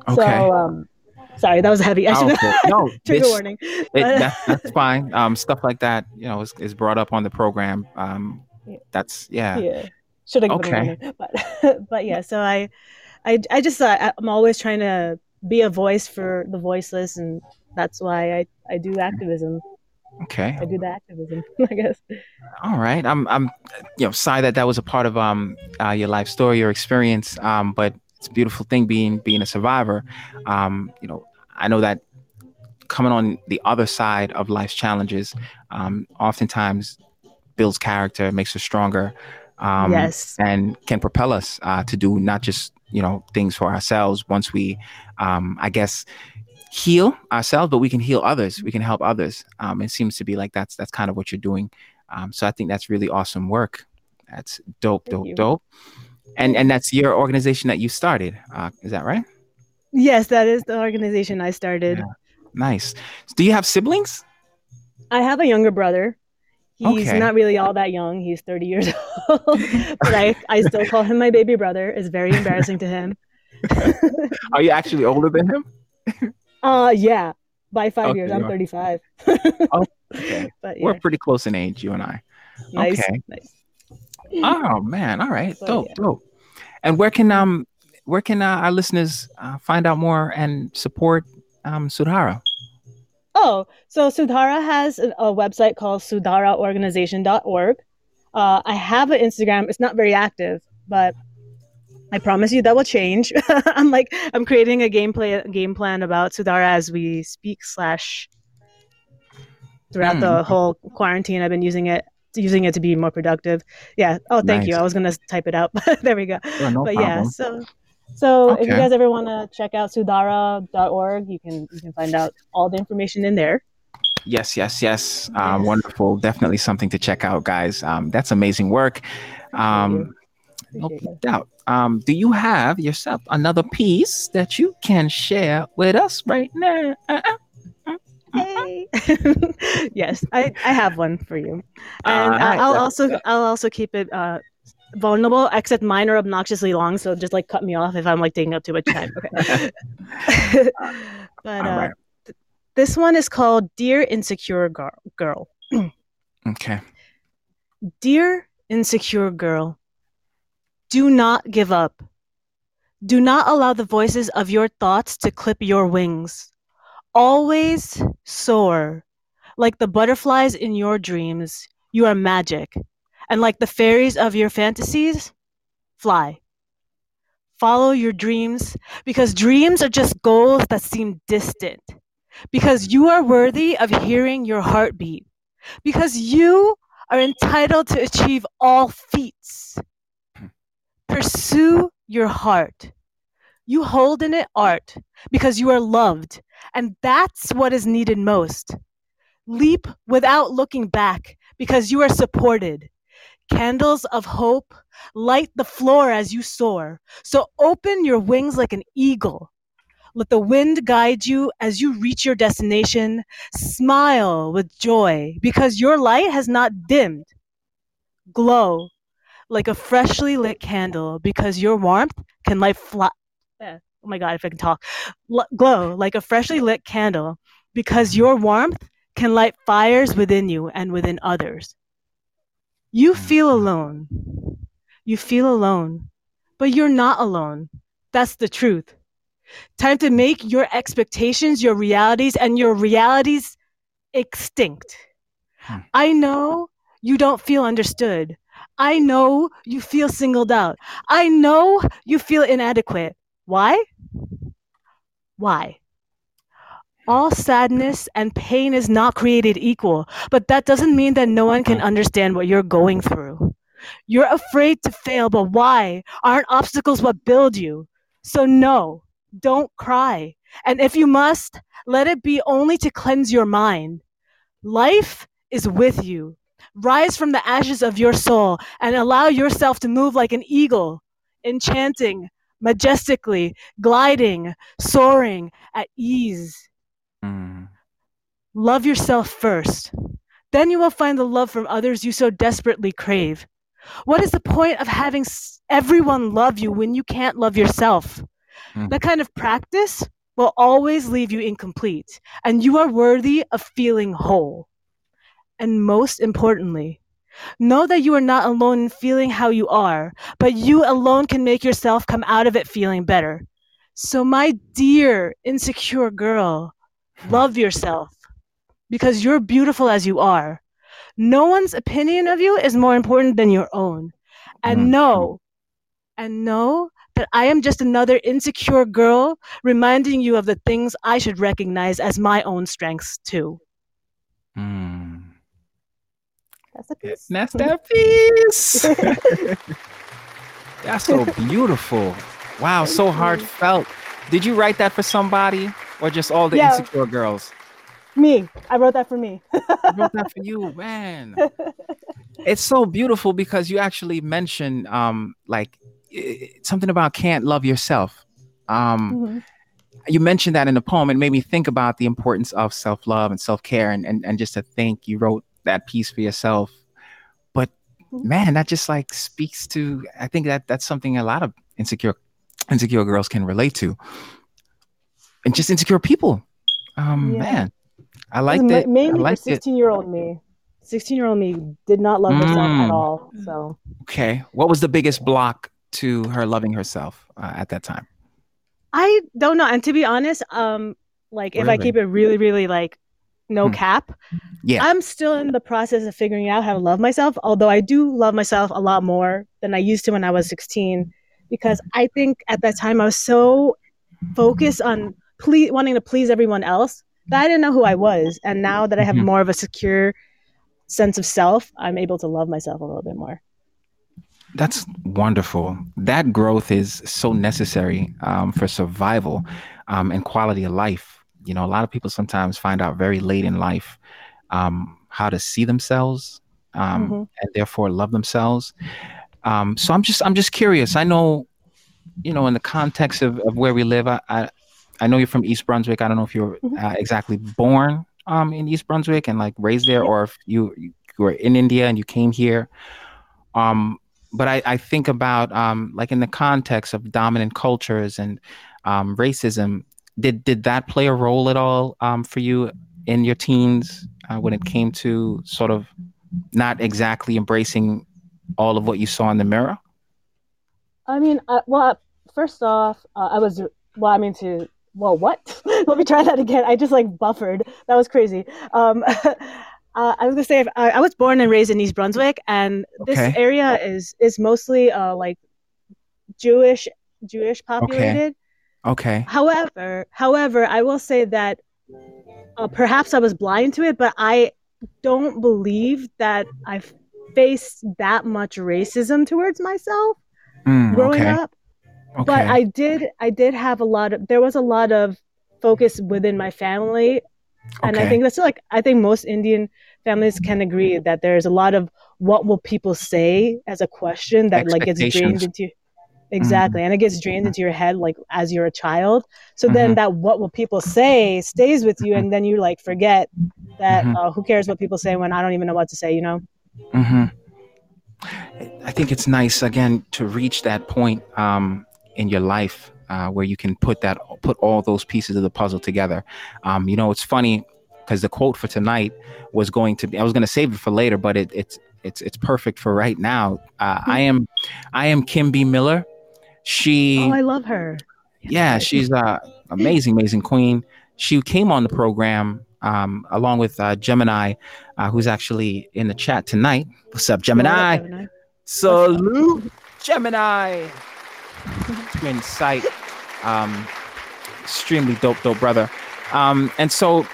Okay. so um sorry that was a heavy I should- Powerful. No, trigger warning It, that, that's fine. Um, stuff like that, you know, is, is brought up on the program. Um, Yeah. that's yeah. yeah should have Okay. a warning but but yeah so i i, I just uh, i'm always trying to be a voice for the voiceless and that's why i i do activism Okay. i do the activism i guess All right. I'm I'm you know sorry that that was a part of um uh, your life story, your experience. Um, but it's a beautiful thing being being a survivor. Um, you know, I know that coming on the other side of life's challenges, um, oftentimes builds character, makes us stronger. Um, yes and can propel us uh, to do not just you know things for ourselves once we um, i guess heal ourselves but we can heal others we can help others um, it seems to be like that's that's kind of what you're doing um, so i think that's really awesome work that's dope Thank dope you. dope and and that's your organization that you started uh, is that right? Yes that is the organization i started. Yeah. nice. Do you have siblings? I have a younger brother. He's Okay. not really all that young. He's 30 years old. But i i still call him my baby brother. It's very embarrassing to him. Are you actually older than him? Uh yeah. By five years i'm you are. 35 okay. But yeah. we're pretty close in age you and i. Nice okay. nice Oh man! All right, So, dope, yeah. dope. And where can um where can uh, our listeners uh, find out more and support um Sudhara? Oh, so Sudhara has a, a website called sudharaorganization.org. Uh, I have an Instagram. It's not very active, but I promise you that will change. I'm like I'm creating a gameplay game plan about Sudhara as we speak. Slash throughout Hmm, the whole quarantine, I've been using it using it to be more productive. Yeah. Oh, thank you. I was gonna type it out, but there we go. Sure, no but yeah, problem. so so if you guys ever want to check out sudara.org, you can you can find out all the information in there. Yes, yes, yes. Um, wonderful. Definitely something to check out, guys. Um, that's amazing work. Um, no doubt. Um, do you have yourself another piece that you can share with us right now? Uh-uh. Hey. yes, I, I have one for you, and uh, I'll also. I'll also keep it uh, vulnerable, except mine are obnoxiously long, so just like cut me off if I'm like taking up too much time. Okay. but uh, right. th- this one is called "Dear Insecure Girl." Girl, Okay. dear insecure girl, do not give up Do not allow the voices of your thoughts to clip your wings. Always soar. Like the butterflies in your dreams, you are magic. And like the fairies of your fantasies, fly. Follow your dreams because dreams are just goals that seem distant. Because you are worthy of hearing your heartbeat. Because you are entitled to achieve all feats. Hmm. Pursue your heart. You hold in it art because you are loved, and that's what is needed most. Leap without looking back because you are supported. Candles of hope light the floor as you soar. So open your wings like an eagle. Let the wind guide you as you reach your destination. Smile with joy because your light has not dimmed. Glow like a freshly lit candle because your warmth can light flat. Oh my God, if I can talk. L- glow like a freshly lit candle because your warmth can light fires within you and within others. You feel alone. You feel alone, but you're not alone. That's the truth. Time to make your expectations your realities and your realities extinct. Hmm. I know you don't feel understood. I know you feel singled out. I know you feel inadequate. Why? Why? All sadness and pain is not created equal, but that doesn't mean that no one can mm. understand what you're going through. You're afraid to fail, but why? Aren't obstacles what build you? So, no, don't cry. And if you must, let it be only to cleanse your mind. Life is with you. Rise from the ashes of your soul and allow yourself to move like an eagle, enchanting, majestically, gliding, soaring at ease. Mm. Love yourself first. Then you will find the love from others you so desperately crave. What is the point of having everyone love you when you can't love yourself? Mm. That kind of practice will always leave you incomplete, and you are worthy of feeling whole. And most importantly, know that you are not alone in feeling how you are, but you alone can make yourself come out of it feeling better. So, my dear insecure girl, love yourself because you're beautiful as you are. No one's opinion of you is more important than your own. And Mhm. know, and know that I am just another insecure girl reminding you of the things I should recognize as my own strengths too. Mm. That's the Yeah. That's that piece. That's so beautiful. Wow, so you. heartfelt. Did you write that for somebody or just all the Yeah. insecure girls? Me. I wrote that for me. I wrote that for you, man. It's so beautiful because you actually mentioned um like something about can't love yourself. Um Mhm. you mentioned that in the poem. It made me think about the importance of self-love and self-care and and, and just to think you wrote that piece for yourself. But Mhm. man, that just like speaks to I think that that's something a lot of insecure insecure girls can relate to. And just insecure people. Um Yeah. man. I like. I Mainly liked it. 16 year old me. 16 year old me did not love herself Mm. at all. So Okay. What was the biggest block to her loving herself uh, at that time? I don't know. And to be honest, um, like if I keep it really, really like no Hmm. cap, Yeah. I'm still in the process of figuring out how to love myself. Although I do love myself a lot more than I used to when I was 16, because I think at that time I was so focused on ple- wanting to please everyone else that I didn't know who I was. And now that I have Mhm. more of a secure sense of self, I'm able to love myself a little bit more. That's wonderful. That growth is so necessary um, for survival um, and quality of life. You know, a lot of people sometimes find out very late in life um, how to see themselves um, Mhm. and therefore love themselves. Um, so I'm just I'm just curious. I know, you know, in the context of, of where we live, I, I I know you're from East Brunswick. I don't know if you're Mhm. uh, exactly born um, in East Brunswick and like raised there, or if you you were in India and you came here. Um, but I, I think about um, like in the context of dominant cultures and um, racism. Did did that play a role at all um, for you in your teens uh, when it came to sort of not exactly embracing all of what you saw in the mirror? I mean, uh, well, first off, uh, I was well. I mean, to well, what? Let me try that again. I just like buffered. That was crazy. Um, uh, I was gonna say I, I, was born and raised in East Brunswick, and this okay. area is is mostly uh, like Jewish Jewish populated. Okay. Okay. However, however, I will say that uh, perhaps I was blind to it, but I don't believe that I've faced that much racism towards myself mm, growing okay. up. Okay. But I did I did have a lot of there was a lot of focus within my family. And okay. I think that's like I think most Indian families can agree that there's a lot of what will people say as a question that like gets drained into exactly mm-hmm. and it gets drained into your head like as you're a child so mm-hmm. then that what will people say stays with you and then you like forget that mm-hmm. uh, who cares what people say when i don't even know what to say you know mm-hmm. i think it's nice again to reach that point um, in your life uh, where you can put that put all those pieces of the puzzle together. Um, you know, it's funny because the quote for tonight was going to be I was going to save it for later, but it, it's it's it's perfect for right now. Uh, I am I am Kim B Miller. She Oh, I love her. Yeah, she's a amazing amazing queen. She came on the program um, along with uh, Gemini, uh, who's actually in the chat tonight. What's up, Gemini? Gemini? Salute, Gemini. Twin sight. Um, extremely dope, dope brother. Um, and so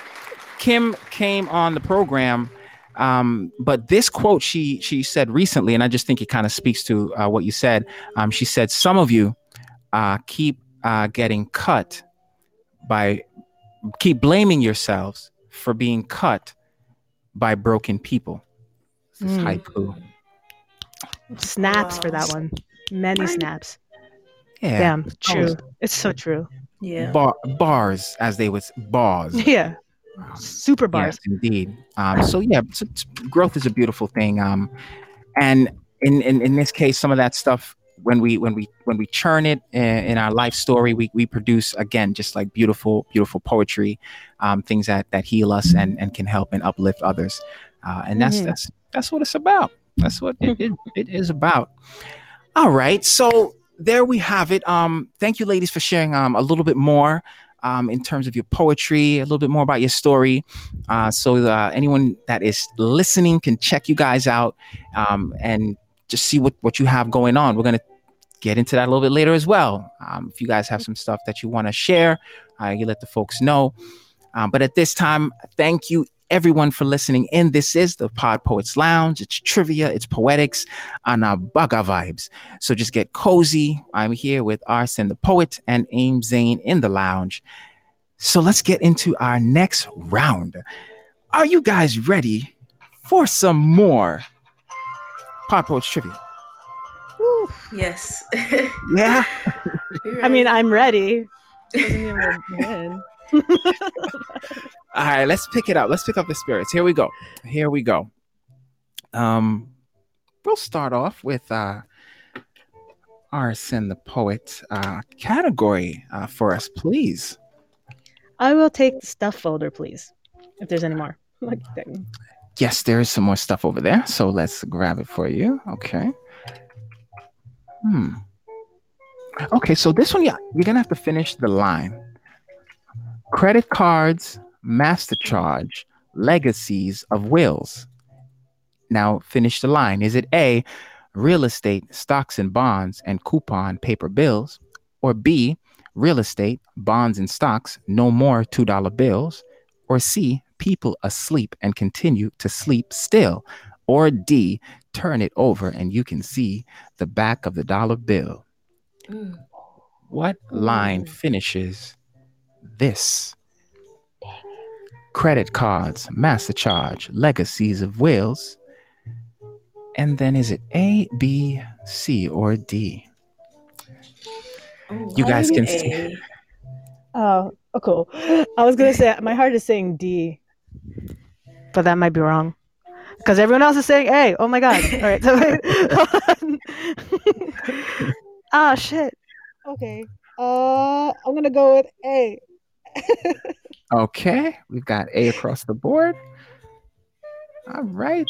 Kim came on the program. Um, but this quote she she said recently, and I just think it kind of speaks to uh, what you said. Um, she said, "Some of you uh, keep uh, getting cut by keep blaming yourselves for being cut by broken people." This mm. haiku. Snaps wow. for that one. Many snaps. Yeah. Damn, true. It's so true. Yeah. Bar, bars, as they would bars. Yeah. Super bars. Yes, indeed. Um, so yeah, so, growth is a beautiful thing. Um, and in, in in this case, some of that stuff when we when we when we churn it in, in, our life story, we we produce again just like beautiful beautiful poetry, um, things that that heal us and and can help and uplift others. Uh, and that's mm-hmm. that's that's what it's about. That's what it, it, it is about. All right, so there we have it. Um, thank you, ladies, for sharing um, a little bit more um, in terms of your poetry, a little bit more about your story. Uh, so uh, anyone that is listening can check you guys out um, and just see what, what you have going on. We're going to get into that a little bit later as well. Um, if you guys have some stuff that you want to share, uh, you let the folks know. Um, but at this time, thank you everyone for listening in. This is the Pod Poets Lounge. It's trivia, it's poetics, and our baga vibes. So just get cozy. I'm here with R. Sen the Poet and Amzane in the lounge. So let's get into our next round. Are you guys ready for some more Pod Poets trivia? Woo, yes. yeah. I mean, I'm ready. All right, let's pick it up. Let's pick up the spirits. Here we go. Here we go. Um, we'll start off with uh, R. Sen the poet uh, category uh, for us, please. I will take the stuff folder, please, if there's any more. yes, there is some more stuff over there. So let's grab it for you. Okay. Hmm. Okay, so this one, yeah, you're gonna have to finish the line credit cards, master charge, legacies of wills. Now finish the line. Is it A, real estate, stocks and bonds, and coupon paper bills? Or B, real estate, bonds and stocks, no more $2 bills? Or C, people asleep and continue to sleep still? Or D, turn it over and you can see the back of the dollar bill? Mm. What line finishes this credit cards, master charge, legacies of wills. And then is it A, B, C, or D? Oh, you guys can see. Oh, oh, cool. I was gonna say my heart is saying D, but that might be wrong because everyone else is saying A. Oh my god! All right, ah shit. Okay. Uh, I'm gonna go with A. okay, we've got A across the board. All right.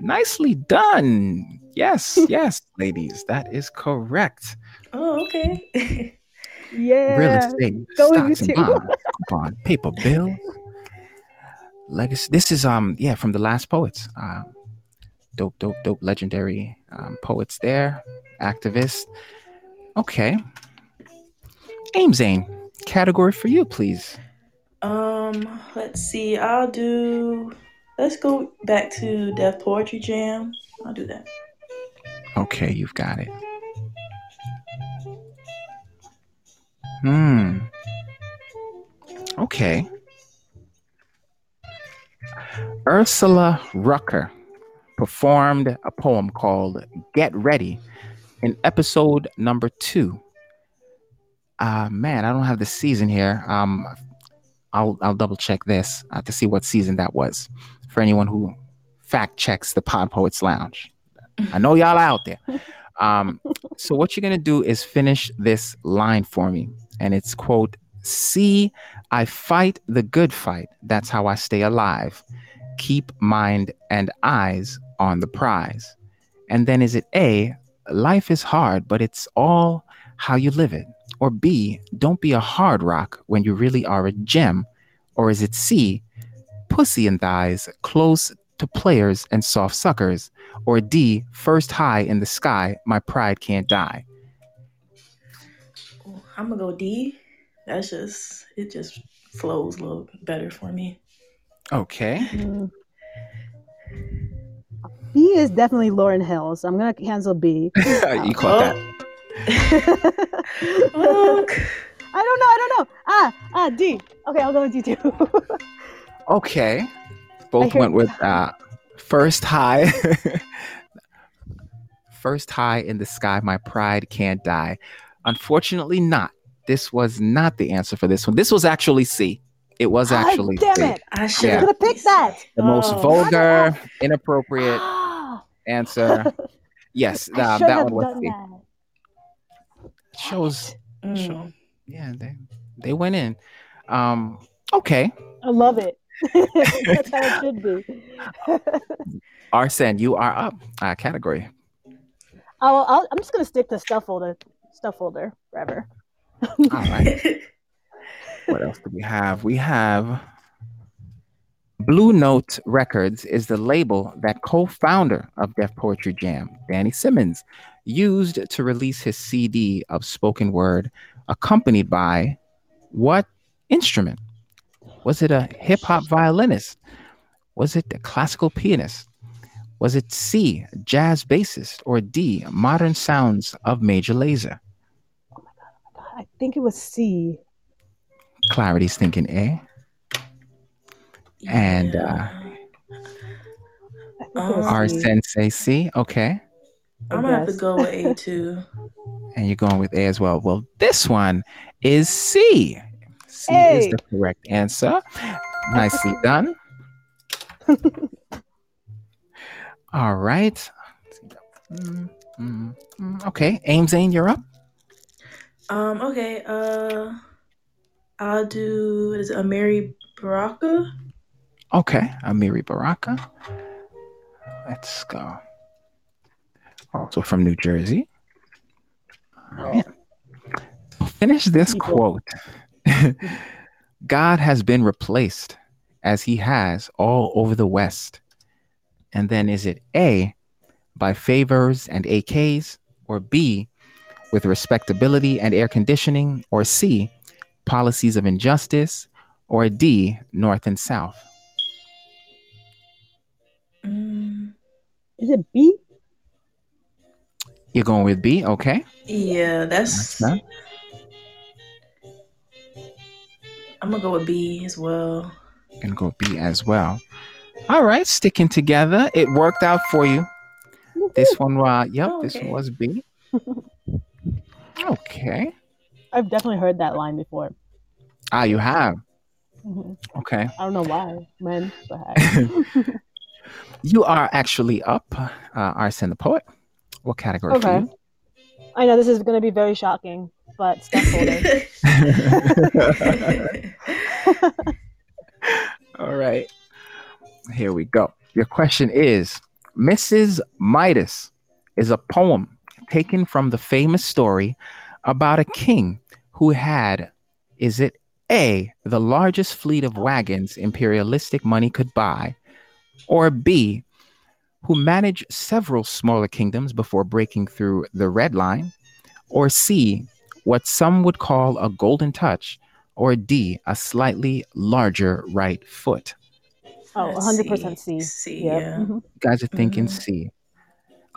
Nicely done. Yes, yes, ladies, that is correct. Oh, okay. Yeah. Real estate, go stocks and bonds, coupon, paper bill, legacy. This is um yeah from the last poets. Uh, dope, dope, dope, legendary um, poets there, activists. Okay, Amzane, category for you, please. Um, let's see. I'll do. Let's go back to Def Poetry Jam. I'll do that. Okay, you've got it. Hmm. Okay. Ursula Rucker performed a poem called Get Ready in episode number two. Uh man, I don't have the season here. Um I'll I'll double check this uh, to see what season that was for anyone who fact checks the Pod Poets Lounge. I know y'all out there. Um, so what you're gonna do is finish this line for me, and it's quote: "See, I fight the good fight. That's how I stay alive. Keep mind and eyes on the prize." And then is it A? Life is hard, but it's all how you live it. Or B? Don't be a hard rock when you really are a gem. Or is it C? Pussy and thighs close to players and soft suckers. Or D, first high in the sky, my pride can't die. I'm gonna go D. That's just it. Just flows a little better for me. Okay. Mm. B is definitely Lauryn Hill, so I'm gonna cancel B. you caught that. Oh, I don't know. I don't know. Ah, ah, D. Okay, I'll go with D too. Okay. Both hear- went with uh, first high. first high in the sky, my pride can't die. Unfortunately, not. This was not the answer for this one. This was actually C. It was Ah, actually damn C. it! I should Yeah. Have picked that. The most Oh. vulgar, inappropriate answer. Yes, I uh, that one was C. that. Shows, Mm. show, yeah, they they went in. Um, okay, I love it. That's how it should be. R. Sen, you are up. Uh, category. I'll, I'll, I'm just gonna stick to stuff folder, stuff folder forever. All right. what else do we have? We have Blue Note Records is the label that co-founder of Def Poetry Jam, Danny Simmons, used to release his CD of spoken word, accompanied by what instrument? Was it a hip hop violinist? Was it a classical pianist? Was it C, jazz bassist, or D, modern sounds of Major Lazer? Oh my God, oh my God. I think it was C. Clarity's thinking A. And, uh, I think it was Our sensei C. Okay. I'm gonna have to go with A two. And you're going with A as well. Well, this one is C. C is the correct answer. Nicely done. All right. Mm, mm, mm. Okay. Amzane, you're up. Um. Okay. Uh. I'll do. Is it Amiri Baraka? Okay. Amiri Baraka. Let's go. Also from New Jersey. All right. Finish this People. quote God has been replaced as he has all over the West. And then is it A, by favors and AKs, or B, with respectability and air conditioning, or C, policies of injustice, or D, North and South? Mm, Is it B? You're going with B, okay? yeah, That's that's. not. I'm gonna go with B as well. Gonna go B as well. All right, sticking together. It worked out for you. This one, uh, yep, Oh, this one was B. Okay. I've definitely heard that line before. Ah, you have. Mhm. Okay. I don't know why, when, but I- You are actually up, uh, R. Sen the Poet. What category Okay. for I know this is gonna be very shocking, but stuff folder. All right. Here we go. Your question is Mrs. Midas is a poem taken from the famous story about a king who had, is it A, the largest fleet of wagons imperialistic money could buy, or B, who managed several smaller kingdoms before breaking through the red line, or C, what some would call a golden touch, or D, a slightly larger right foot? Oh, Let's 100% C. C, Yep. yeah. Mhm. You guys are thinking Mhm. C.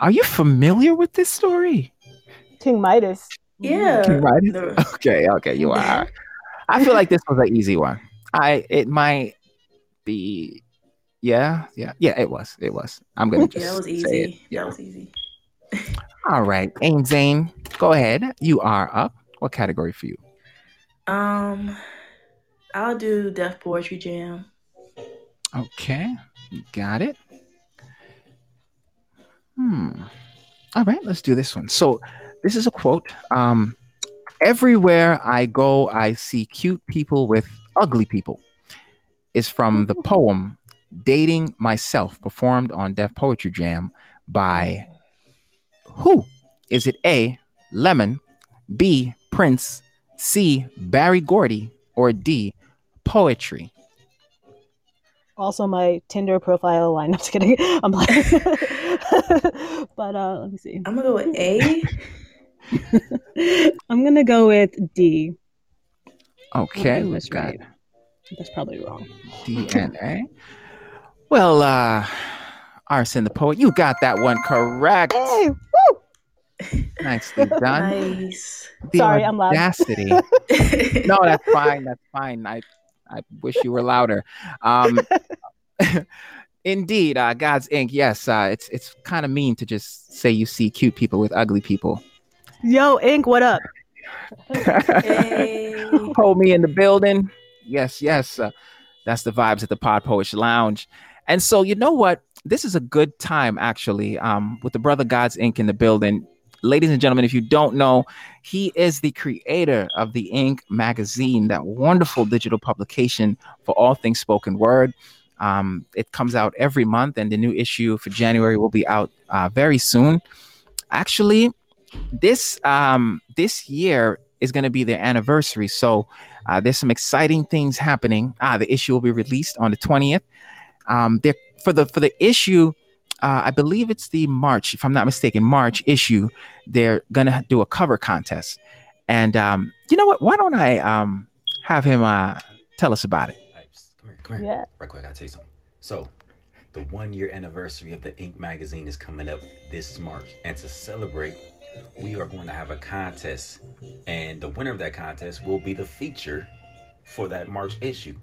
Are you familiar with this story? King Midas. Yeah. King Midas? the- Okay, okay, you are. I feel like this was an easy one. I it might be yeah, yeah, yeah, it was. It was. I'm gonna just yeah, that was easy. Yeah. That was easy. All right. Amzane, go ahead. You are up. What category for you? Um, I'll do Def Poetry Jam. Okay. You got it. Hmm. All right, let's do this one. So this is a quote. Um everywhere I go, I see cute people with ugly people. Is from the poem Dating Myself, performed on Def Poetry Jam by who? Is it A, Lemon, B, Prince, C, Berry Gordy, or D, Poetry? Also, my Tinder profile line. I'm just kidding. I'm like, but uh, let me see. I'm gonna go with A. I'm gonna go with D. Okay, I we've got right. That's probably wrong. DNA. Well, uh, R. Sen the poet, you got that one correct. Hey, Nicely done. nice. The Sorry, I'm loud. no, that's fine. That's fine. I, I wish you were louder. Um, indeed, uh, God's ink. Yes, uh, it's it's kind of mean to just say you see cute people with ugly people. Yo, Ink, what up? Hey. Hold me in the building. Yes, yes. Uh, that's the vibes at the Pod Poets Lounge. And so, you know what? This is a good time, actually, um, with the Brother God's Ink in the building. Ladies and gentlemen, if you don't know, he is the creator of the Ink magazine, that wonderful digital publication for all things spoken word. Um, it comes out every month, and the new issue for January will be out uh, very soon. Actually, this um, this year is going to be their anniversary, so uh, there's some exciting things happening. Ah, the issue will be released on the 20th. Um, there for the for the issue, uh, I believe it's the March, if I'm not mistaken, March issue. They're gonna do a cover contest, and um, you know what? Why don't I um, have him uh, tell us about it? Come here, come here. Yeah. Right quick, I gotta tell you something. So, the one year anniversary of the Ink magazine is coming up this March, and to celebrate, we are going to have a contest, and the winner of that contest will be the feature for that March issue.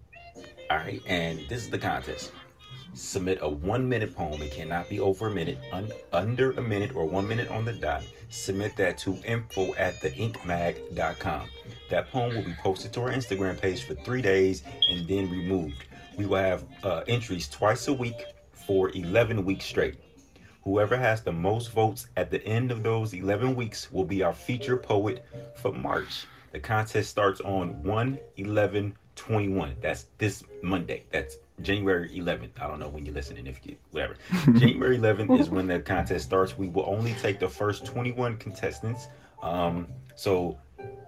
All right, and this is the contest. Submit a one minute poem. It cannot be over a minute, un- under a minute, or one minute on the dot. Submit that to info at theinkmag.com. That poem will be posted to our Instagram page for three days and then removed. We will have uh, entries twice a week for 11 weeks straight. Whoever has the most votes at the end of those 11 weeks will be our feature poet for March. The contest starts on 1 11 21. That's this Monday. That's January 11th. I don't know when you're listening, if you whatever. January 11th is when the contest starts. We will only take the first 21 contestants. Um, so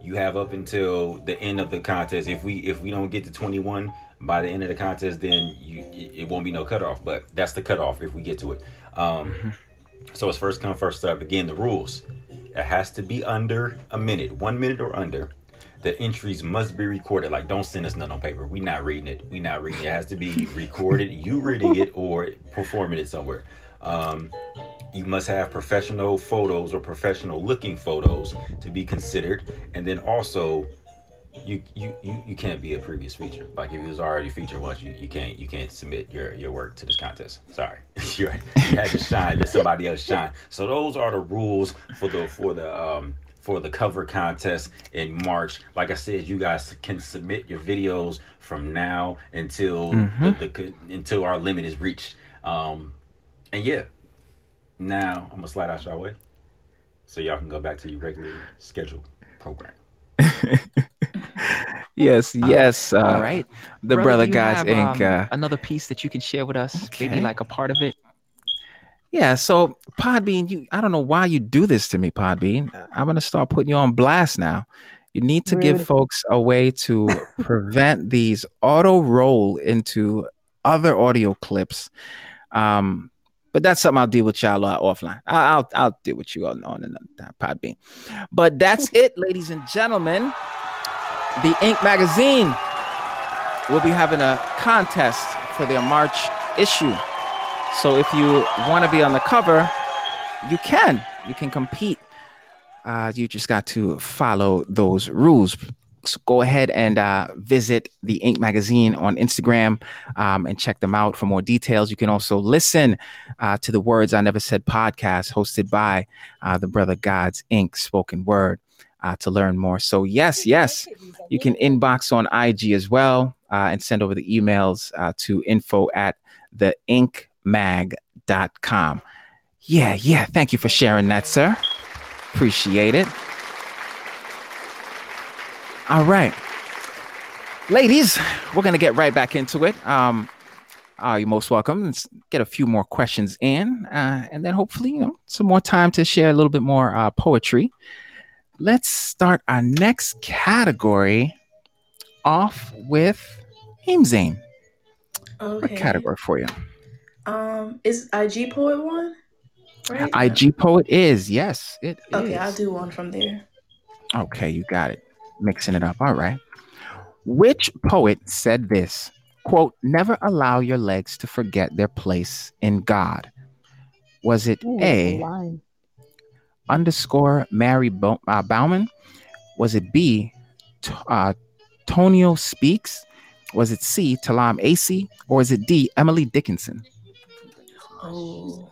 you have up until the end of the contest. If we if we don't get to 21 by the end of the contest, then you it won't be no cutoff. But that's the cutoff if we get to it. Um, so it's first come first served. Again, the rules. It has to be under a minute, one minute or under. The entries must be recorded. Like, don't send us nothing on paper. We not reading it. We not reading it. It has to be recorded. You reading it or performing it somewhere. Um, you must have professional photos or professional looking photos to be considered. And then also, you you you, you can't be a previous feature. Like if it was already featured once, you, you can't you can't submit your your work to this contest. Sorry, you had to shine. Let somebody else shine. So those are the rules for the for the um for the cover contest in March. Like I said, you guys can submit your videos from now until Mhm. the, the until our limit is reached. Um, and yeah, now I'm gonna slide out y'all way, so y'all can go back to your regular scheduled program. yes, yes. Uh, All right. The Brother, Brother do God's have, Ink. um, Uh, another piece that you can share with us, Okay. maybe like a part of it. Yeah, so Podbean, you I don't know why you do this to me, Podbean. I'm gonna start putting you on blast now. You need to give folks a way to prevent these auto roll into other audio clips. Um, but that's something I'll deal with y'all uh, offline. I- I'll I'll deal with you on on another time, Podbean. But that's it, ladies and gentlemen. The Ink magazine will be having a contest for their March issue. So if you want to be on the cover, you can. You can compete. Uh, you just got to follow those rules. So go ahead and uh, visit the Ink Magazine on Instagram um, and check them out for more details. You can also listen uh, to the Words I Never Said podcast hosted by uh, the Brother God's Ink Spoken Word uh, to learn more. So, yes, yes, you can inbox on IG as well uh, and send over the emails to info at theinkmag.com. Yeah, yeah. Thank you for sharing that, sir. Appreciate it. All right. Ladies, we're going to get right back into it. Um, uh, you're most welcome. Let's get a few more questions in, uh, and then hopefully, you know, some more time to share a little bit more uh, poetry. Let's start our next category off with Amzane. What Okay. category for you? Um, is IG poet one? Right. IG poet is yes, it is. Okay, I'll do one from there. Okay, you got it. Mixing it up. All right. Which poet said this? Quote, never allow your legs to forget their place in God. Was it Ooh, A, line. underscore Mary Bo- uh, Bauman? Was it B, T- uh, Tonio Speaks? Was it C, Talam AC? Or is it D, Emily Dickinson? Oh,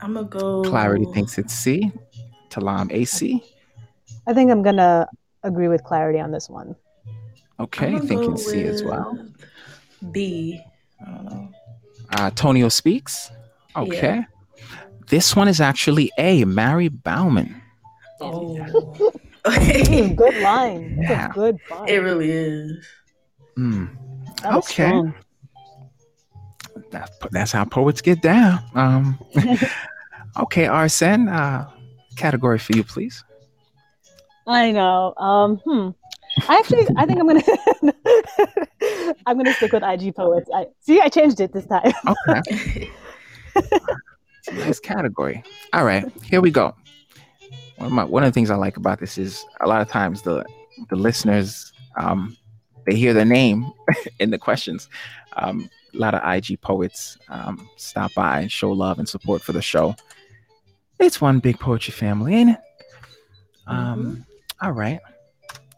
I'm gonna go. Clarity thinks it's C, Talam AC. I think I'm gonna agree with Clarity on this one. Okay, thinking C as well. with B. I don't know. Uh, Tonio Speaks. Okay. This one is actually A, Mary Bauman. Oh, Mm, good line. Yeah. a good line. it really is. Hmm. Okay. strong. That's, that's how poets get down. Um, okay, R. Sen, uh, category for you, please. I know. Um, hmm. I actually, I think I'm gonna, I'm gonna stick with IG poets. I see. I changed it this time. Okay, nice category. All right, here we go. One of, my, one of the things I like about this is a lot of times the the listeners um, they hear the name in the questions. Um, a lot of IG poets um, stop by and show love and support for the show. It's one big poetry family, ain't it? Um, all right.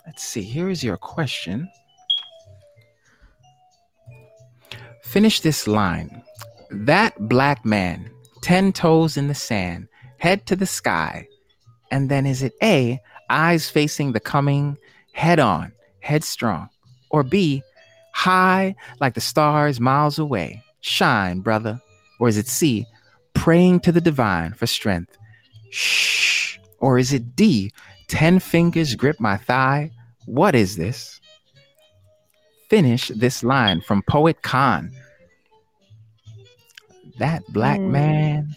Let's see. Here is your question. Finish this line. That black man, 10 toes in the sand, head to the sky. And then is it A, eyes facing the coming, head on, headstrong? Or B, high like the stars miles away, shine, brother? Or is it C, praying to the divine for strength? Shh. Or is it D, 10 fingers grip my thigh? What is this? Finish this line from Poet Khan. That black Hmm. man,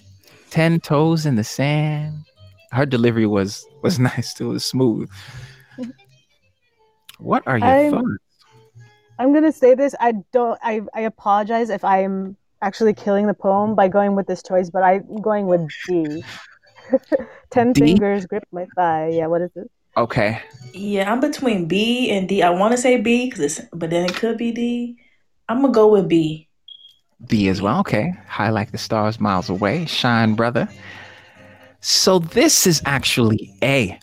10 toes in the sand. Her delivery was was nice too, it was smooth. What are your I'm- thoughts? I'm gonna say this. I don't. I I apologize if I'm actually killing the poem by going with this choice, but I'm going with D. Ten D? fingers grip my thigh. Yeah. What is it? Okay. Yeah, I'm between B and D. I want to say B, cause it's, but then it could be D. I'm gonna go with B. B as well. Okay. High like the stars miles away. Shine, brother. So this is actually A.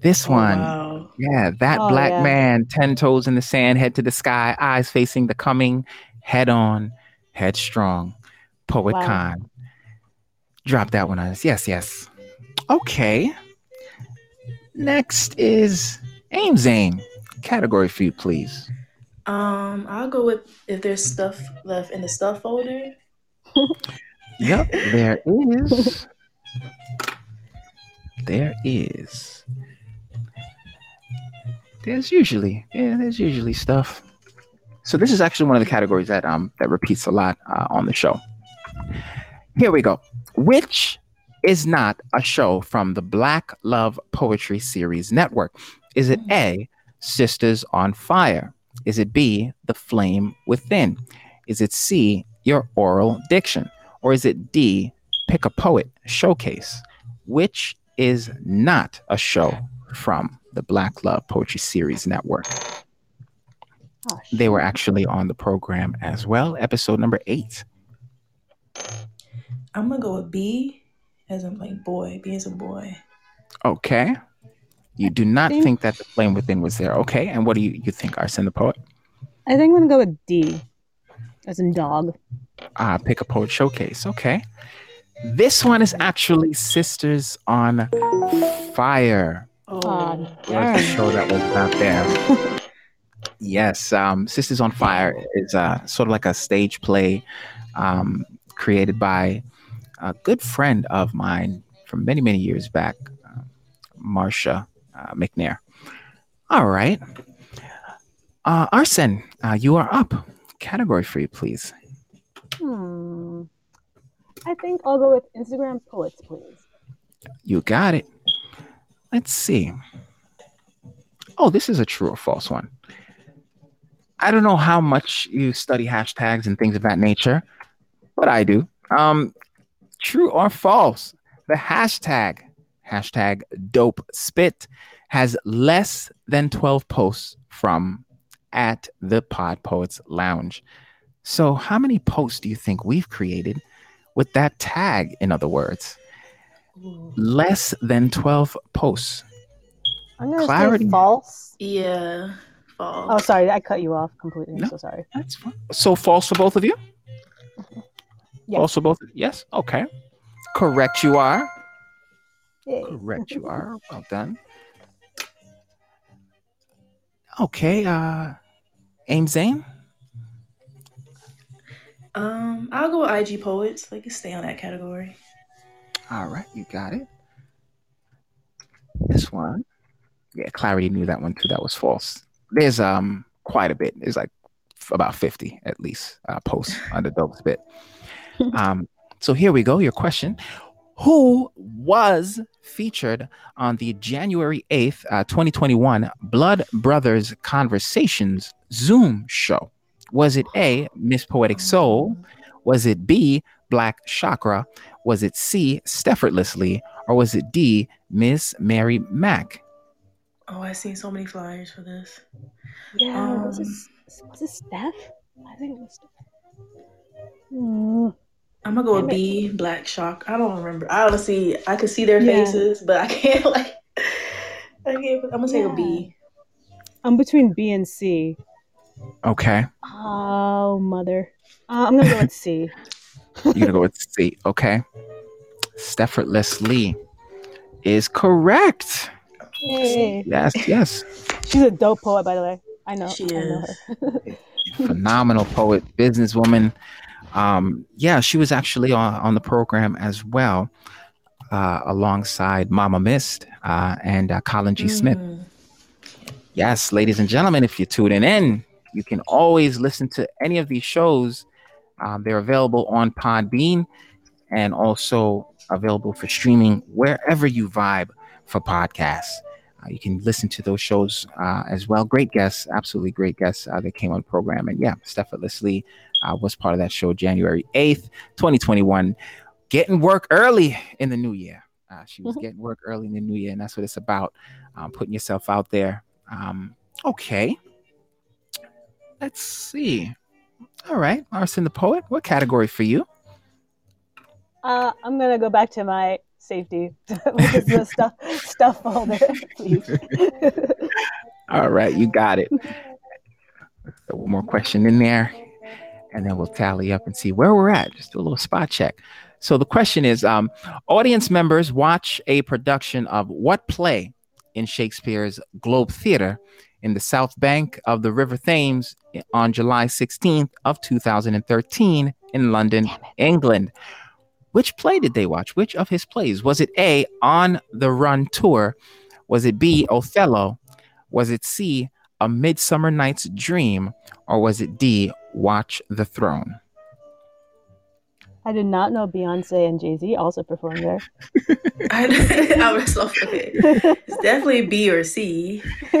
This Oh, one. wow. Yeah, that Oh, black yeah. man, 10 toes in the sand, head to the sky, eyes facing the coming, head on, headstrong. Poet Wow. Khan. Drop that one on us. Yes, yes. Okay. Next is Ames Aim. Category for you, please. Um, I'll go with if there's stuff left in the stuff folder. Yep, there is. There is. There's usually, yeah, there's usually stuff. So this is actually one of the categories that um that repeats a lot uh, on the show. Here we go. Which is not a show from the Black Love Poetry Series Network? Is it A, Sisters on Fire? Is it B, The Flame Within? Is it C, Your Oral Diction? Or is it D, Pick a Poet Showcase? Which is not a show from the Black Love Poetry Series Network? Oh, They were actually on the program as well, episode number eight. I'm gonna go with B as in like boy. B as a boy. Okay. You do not think- think that the flame within was there. Okay. And what do you, you think, R. Sen the poet? I think I'm gonna go with D, as in dog. Ah, pick a poet showcase. Okay. This one is actually Sisters on Fire. Oh, Aw, was darn. the show that was not there. yes, um, Sisters on Fire is uh, sort of like a stage play um, created by a good friend of mine from many, many years back, uh, Marcia uh, McNair. All right. Uh, R. Sen, uh, you are up. Category for you, please. Hmm. I think I'll go with Instagram poets, please. You got it. Let's see. Oh, this is a true or false one. I don't know how much you study hashtags and things of that nature, but I do. Um, true or false? The hashtag hashtag dope spit has less than 12 posts from at the Pod Poets Lounge. So, how many posts do you think we've created with that tag? In other words, less than 12 posts. I'm gonna Clarity. say false. Yeah. false. Oh, sorry, I cut you off completely. I'm No. so sorry. That's fine. So false for both of you? Yes. False for both? Yes. Okay. Correct you are. Yay. Correct you are. Well done. Okay. Uh Amzane. Um, I'll go with IG poets. Like, stay on that category. All right, you got it. This one. Yeah, Clarity knew that one too. That was false. There's um quite a bit. There's like about 50 at least uh, posts on the dope spit. Um, so here we go. Your question. Who was featured on the January 8th, uh, 2021 Blood Brothers Conversations Zoom show? Was it A, Miss Poetic Soul? Was it B, Black Chakra? Was it C, Steffortlessly? Or was it D, Miss Mary Mack? Oh, I've seen so many flyers for this. Yeah, was, Um, this, was this Steph? I think it was Steph. Hmm. I'm gonna go with Damn it. B, Black Shock. I don't remember. I honestly, I could see their Yeah. faces, but I can't like. I can't. I'm gonna say a Yeah. B. I'm between B and C. Okay. Oh, mother. Uh, I'm gonna go with C. You're gonna go with C. Okay. Steffortlessly is correct. Yay. Yes, yes. She's a dope poet, by the way. I know. She I know is. her. Phenomenal poet, businesswoman. Um, yeah, she was actually on, on the program as well, uh, alongside Mama Mist uh, and uh, Colin G. Smith. Mm. Yes, ladies and gentlemen, if you're tuning in, you can always listen to any of these shows. Um, they're available on Podbean and also available for streaming wherever you vibe for podcasts. Uh, you can listen to those shows uh, as well. Great guests, absolutely great guests uh, that came on the program. And yeah, Steffortlessly uh, was part of that show January 8th, 2021. Getting work early in the new year. Uh, she was Mhm. getting work early in the new year, and that's what it's about um, putting yourself out there. Um, okay. Let's see. All right, R. Sen the poet. What category for you? Uh, I'm gonna go back to my safety, which is the stuff stuff folder, please. All right, you got it. So one more question in there, and then we'll tally up and see where we're at. Just do a little spot check. So the question is: um, Audience members watch a production of what play in Shakespeare's Globe Theatre in the South Bank of the River Thames on July 16th of 2013 in London, England? Which play did they watch? Which of his plays? Was it A, On the Run Tour? Was it B, Othello? Was it C, A Midsummer Night's Dream? Or was it D, Watch the Throne? I did not know Beyonce and Jay Z also performed there. I, I was off so funny. It's definitely B or C.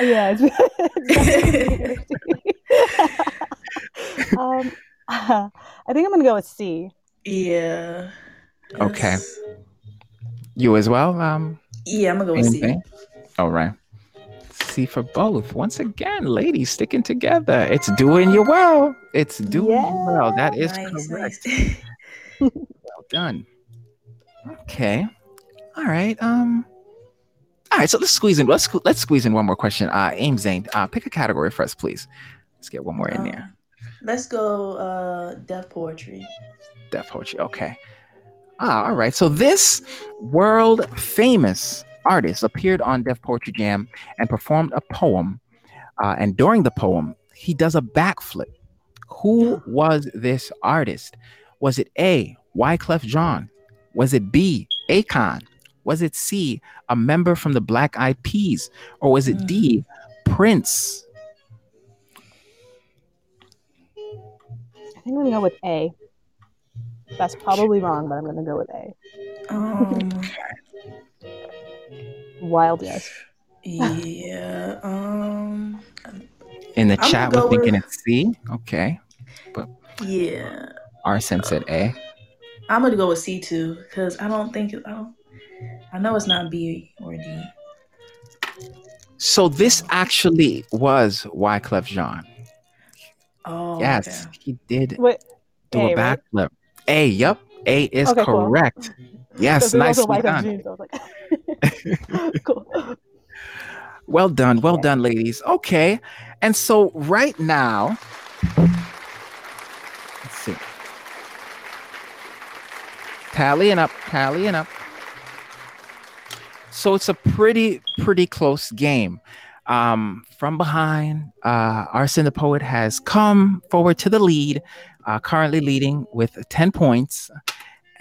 yeah, it's, it's um, I think I'm gonna go with C. Yeah. Okay. That's- You as well? Um, Yeah, I'm gonna go with same C. All right. C for both. Once again, ladies sticking together. It's doing you well. It's doing you well. That is Nice, correct. nice. Well done. Okay. All right. Um. All right. So let's squeeze in. Let's let's squeeze in one more question. Uh, Amzane, uh, pick a category for us, please. Let's get one more in there. Um, let's go uh Def Poetry. Def Poetry. Okay. Ah, all right. So this world famous artist appeared on Def Poetry Jam and performed a poem. Uh, and during the poem, he does a backflip. Who was this artist? Was it A. Wyclef Jean? Was it B. Akon? Was it C. A member from the Black Eyed Peas? Or was it D. Prince? I think I'm gonna go with A. That's probably wrong, but I'm gonna go with A. Um Wild guess. yeah. Um In the I'm chat, we're thinking with- it's C. Okay. yeah. R. Sen said A. I'm gonna go with C two because I don't think I don't. I know it's not B or D. So this actually was Wyclef Jean. Oh yes, okay. he did Wait, do A, a right? backflip. A, yep. A is Okay, cool. Yes, nicely done. So like, cool. Well done, well done, ladies. Okay, and so right now, let's see. Tallying up, tallying up. So it's a pretty, pretty close game. Um, from behind, uh, R. Sen the Poet has come forward to the lead, uh, currently leading with 10 points.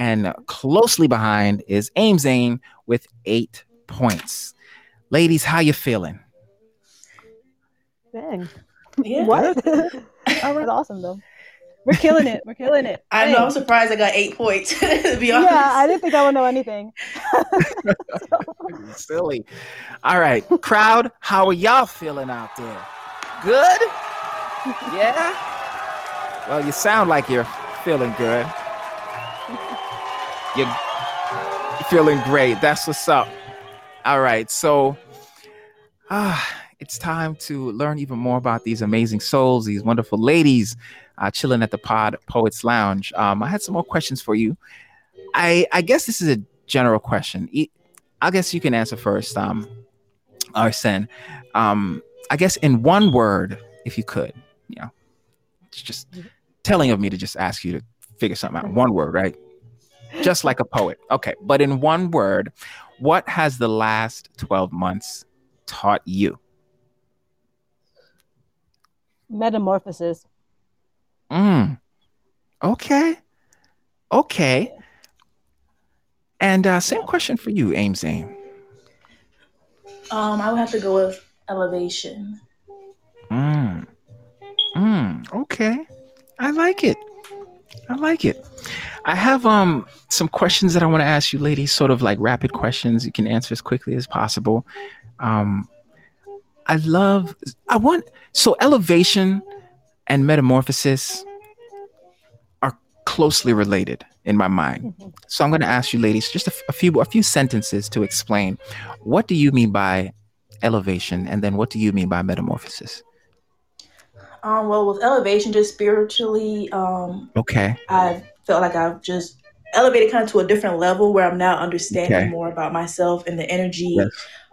And closely behind is Amzane with eight points. Ladies, how you feeling? Dang. Yeah. What? Oh, that's awesome though. We're killing it. We're killing it. I know. I'm surprised I got eight points. to be honest. Yeah, I didn't think I would know anything. Silly. All right, crowd, how are y'all feeling out there? Good? Yeah? Well, you sound like you're feeling good. You're feeling great. That's what's up. All right, so ah, it's time to learn even more about these amazing souls, these wonderful ladies uh, chilling at the Pod Poets Lounge. Um, I had some more questions for you. I I guess this is a general question. I guess you can answer first, um, R. Sen. Um, I guess in one word, if you could, you know, it's just telling of me to just ask you to figure something out. One word, right? Just like a poet. Okay, but in one word, what has the last 12 months taught you? Metamorphosis. Mm. Okay. Okay. And uh, same question for you, Amzane. Um, I would have to go with elevation. Mm. Mm. Okay. I like it. I like it. I have um some questions that I want to ask you, ladies, sort of like rapid questions. You can answer as quickly as possible. Um I love I want so elevation and metamorphosis are closely related in my mind. So I'm going to ask you ladies just a, f- a few a few sentences to explain what do you mean by elevation and then what do you mean by metamorphosis? Um, well, with elevation, just spiritually, um, Okay. I felt like I've just elevated kind of to a different level where I'm now understanding Okay. more about myself and the energy Yes.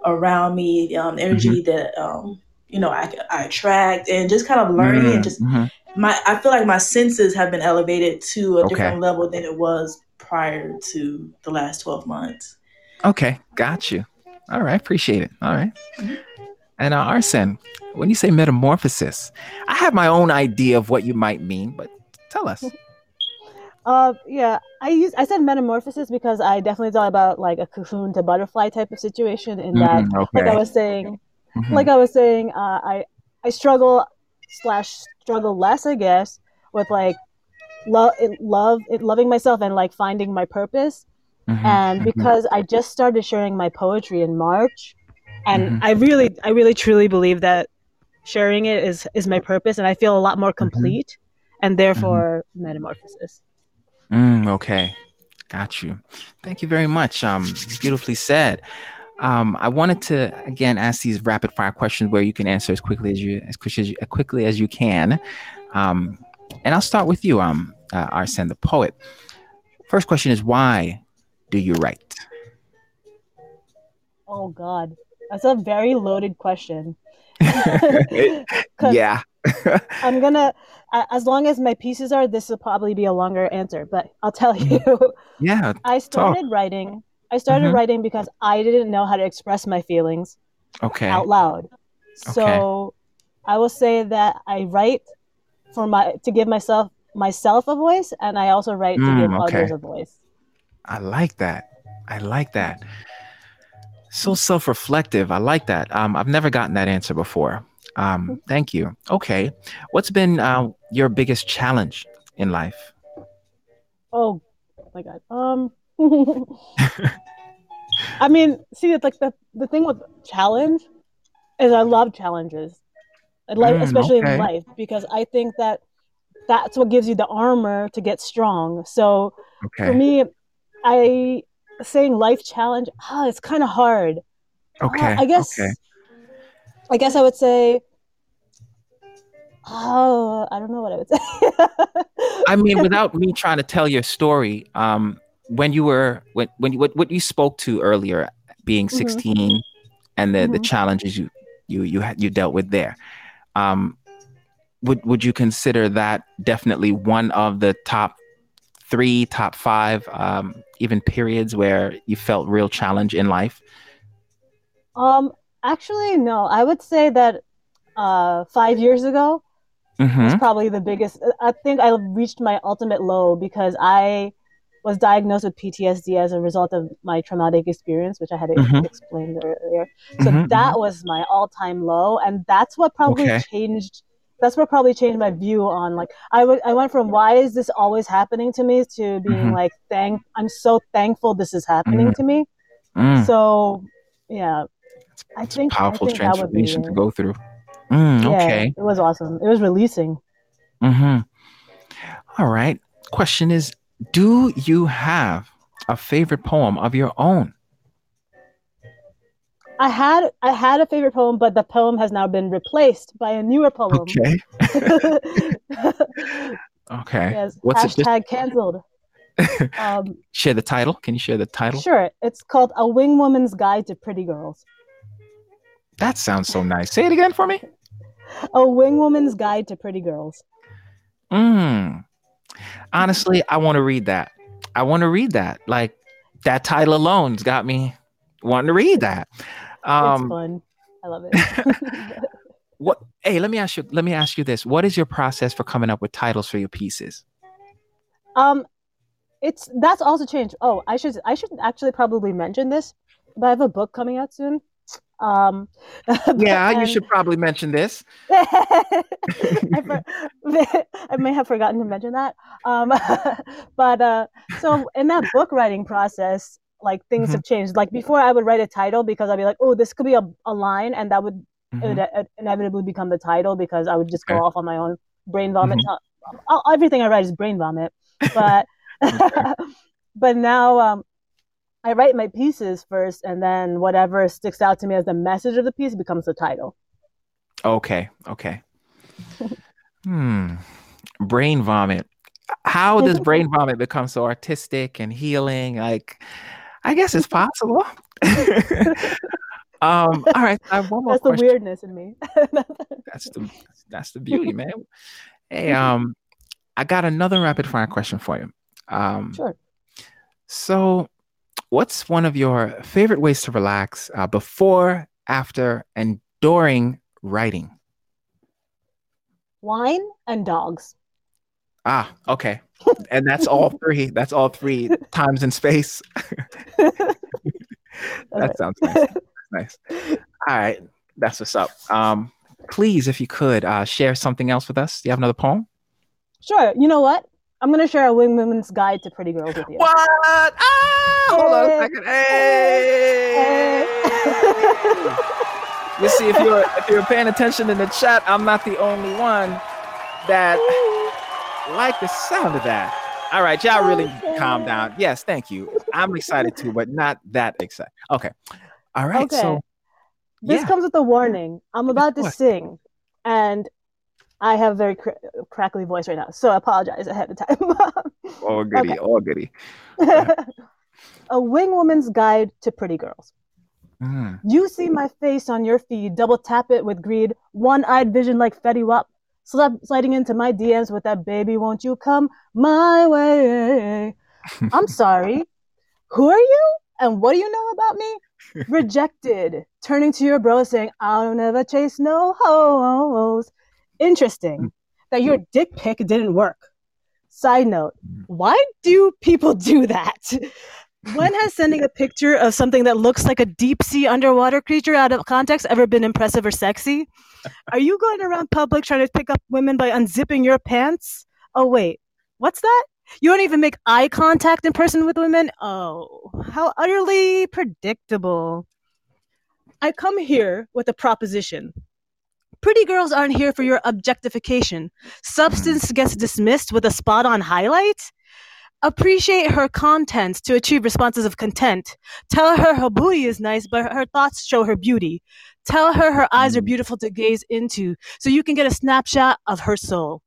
around me, um, the energy that um, you know I, I attract, and just kind of learning and just Mhm. my. I feel like my senses have been elevated to a Okay. different level than it was prior to the last twelve months. Okay, got you. All right, appreciate it. All right. Mhm. And uh, R. Sen, when you say metamorphosis, I have my own idea of what you might mean, but tell us. Uh, yeah, I use I said metamorphosis because I definitely thought about like a cocoon to butterfly type of situation. In that, Mm, like I was saying, Mhm. like I was saying, uh, I I struggle slash struggle less, I guess, with like love love it, loving myself and like finding my purpose. Mhm, And mhm. because I just started sharing my poetry in March, and Mhm. I really, I really truly believe that sharing it is is my purpose, and I feel a lot more complete, and therefore metamorphosis. Mm, okay, got you. Thank you very much. Um, beautifully said. Um, I wanted to again ask these rapid fire questions where you can answer as quickly as you as quickly as you, as quickly as you can. Um, and I'll start with you, um, uh, R. Sen, the poet. First question is why do you write? Oh God, that's a very loaded question. yeah. I'm gonna, as long as my pieces are, this will probably be a longer answer, but I'll tell you. yeah. I started writing. I started Mhm. writing because I didn't know how to express my feelings Okay. out loud. So I will say that I write for my to give myself myself a voice, and I also write to give Mm, okay. others a voice. I like that. I like that. So self-reflective. I like that. Um, I've never gotten that answer before. Um, thank you. Okay. What's been uh, your biggest challenge in life? Oh my god. Um I mean, see it's like the the thing with challenge is I love challenges. I Like Mm, especially okay. in life because I think that that's what gives you the armor to get strong. So for me I saying life challenge, ah, it's kind of hard. Uh, Okay. I guess Okay. I guess I would say oh, I don't know what I would say. I mean, without me trying to tell your story, um, when you were when when you, what what you spoke to earlier, being Mhm. 16, and the the Mhm. challenges you you you had you dealt with there, um, would would you consider that definitely one of the top three, top five, um, even periods where you felt real challenge in life? Um, actually, no. I would say that uh, five years ago was hmm probably the biggest. I think I reached my ultimate low because I was diagnosed with PTSD as a result of my traumatic experience, which I had Mhm. explained earlier. So Mhm, that was my all-time low, and that's what probably Okay. changed. That's what probably changed my view on like I w- I went from why is this always happening to me to being Mhm. like thank I'm so thankful this is happening Mm. to me. Mm. So yeah, I It's a think I powerful think that would be transformation to go through. Mm, Yeah, okay. it was awesome. It was releasing. hmm All right. Question is Do you have a favorite poem of your own? I had I had a favorite poem, but the poem has now been replaced by a newer poem. Okay. Okay. yes, What's it? Hashtag canceled. Um, share the title. Can you share the title? sure, it's called A Wing Woman's Guide to Pretty Girls. That sounds so nice. Say it again for me. A Wing Woman's Guide to Pretty Girls. Mm. Honestly, I want to read that. I want to read that. Like that title alone's got me wanting to read that. it's Um, fun. I love it. what? Hey, let me ask you. Let me ask you this. What is your process for coming up with titles for your pieces? um, it's that's also changed. Oh, I should I should actually probably mention this, but I have a book coming out soon. Um, Yeah, you should probably mention this. I, for, I may have forgotten to mention that. Um, but uh, so in that book writing process, like things Mhm. have changed. Like before, I would write a title because I'd be like, "Oh, this could be a, a line," and that would it Mhm. would uh, inevitably become the title because I would just go Okay. off on my own brain vomit. All- everything I write is brain vomit, but but now um, I write my pieces first, and then whatever sticks out to me as the message of the piece becomes the title. Okay. Okay. hmm. Brain vomit. How does brain vomit become so artistic and healing? Like, I guess it's possible. um. All right. I have one more That's the weirdness in me. That's the that's the beauty, man. Hey, um, I got another rapid fire question for you. Um, sure. so, what's one of your favorite ways to relax uh, before, after, and during writing? Wine and dogs. Ah, okay. And that's all three. That's all three times in space. that right. sounds nice. Nice. All right. That's what's up. Um, please, if you could, uh, share something else with us. Do you have another poem? Sure. You know what? I'm gonna share a wing women's guide to pretty girls with you. What? Ah, hold on a Hey. second. Hey. you see, if you're if you're paying attention in the chat, I'm not the only one that like the sound of that. All right, y'all really Okay. calm down. Yes, thank you. I'm excited too, but not that excited. Okay. All right. Okay. So This yeah. comes with a warning. I'm about to sing, and I have a very cr- crackly voice right now, so I apologize ahead of time. all goody, Okay. all goody. a wing woman's guide to pretty girls. Mm. You see my face on your feed, double tap it with greed, one eyed vision like Fetty Wap, slip, sliding into my DMs with that baby, won't you come my way? I'm sorry. Who are you? And what do you know about me? Rejected. Turning to your bro saying, I'll never chase no hoes. Interesting that your dick pic didn't work. Side note, why do people do that? When has sending a picture of something that looks like a deep sea underwater creature out of context ever been impressive or sexy? Are you going around public trying to pick up women by unzipping your pants? Oh, wait, what's that? You don't even make eye contact in person with women? Oh, how utterly predictable. I come here with a proposition. Pretty girls aren't here for your objectification. Substance gets dismissed with a spot on highlight? Appreciate her content to achieve responses of content. Tell her her booty is nice, but her thoughts show her beauty. Tell her her eyes are Mm. beautiful to gaze into so you can get a snapshot of her soul.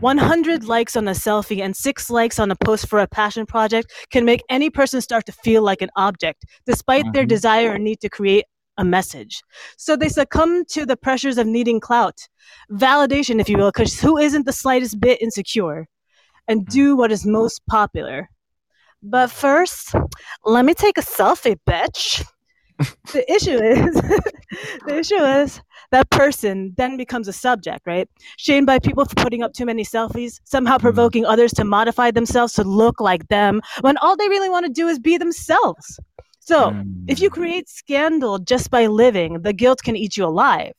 100 likes on a selfie and 6 likes on a post for a passion project can make any person start to feel like an object, despite their Mhm. desire and need to create a message. So they succumb to the pressures of needing clout, validation, if you will, because who isn't the slightest bit insecure, and mm-hmm. do what is most popular. But first, let me take a selfie, bitch. the issue is, the issue is that person then becomes a subject, right? Shamed by people for putting up too many selfies, somehow mm-hmm. provoking others to modify themselves to look like them, when all they really want to do is be themselves. So, if you Mm. create scandal just by living, the guilt can eat you alive.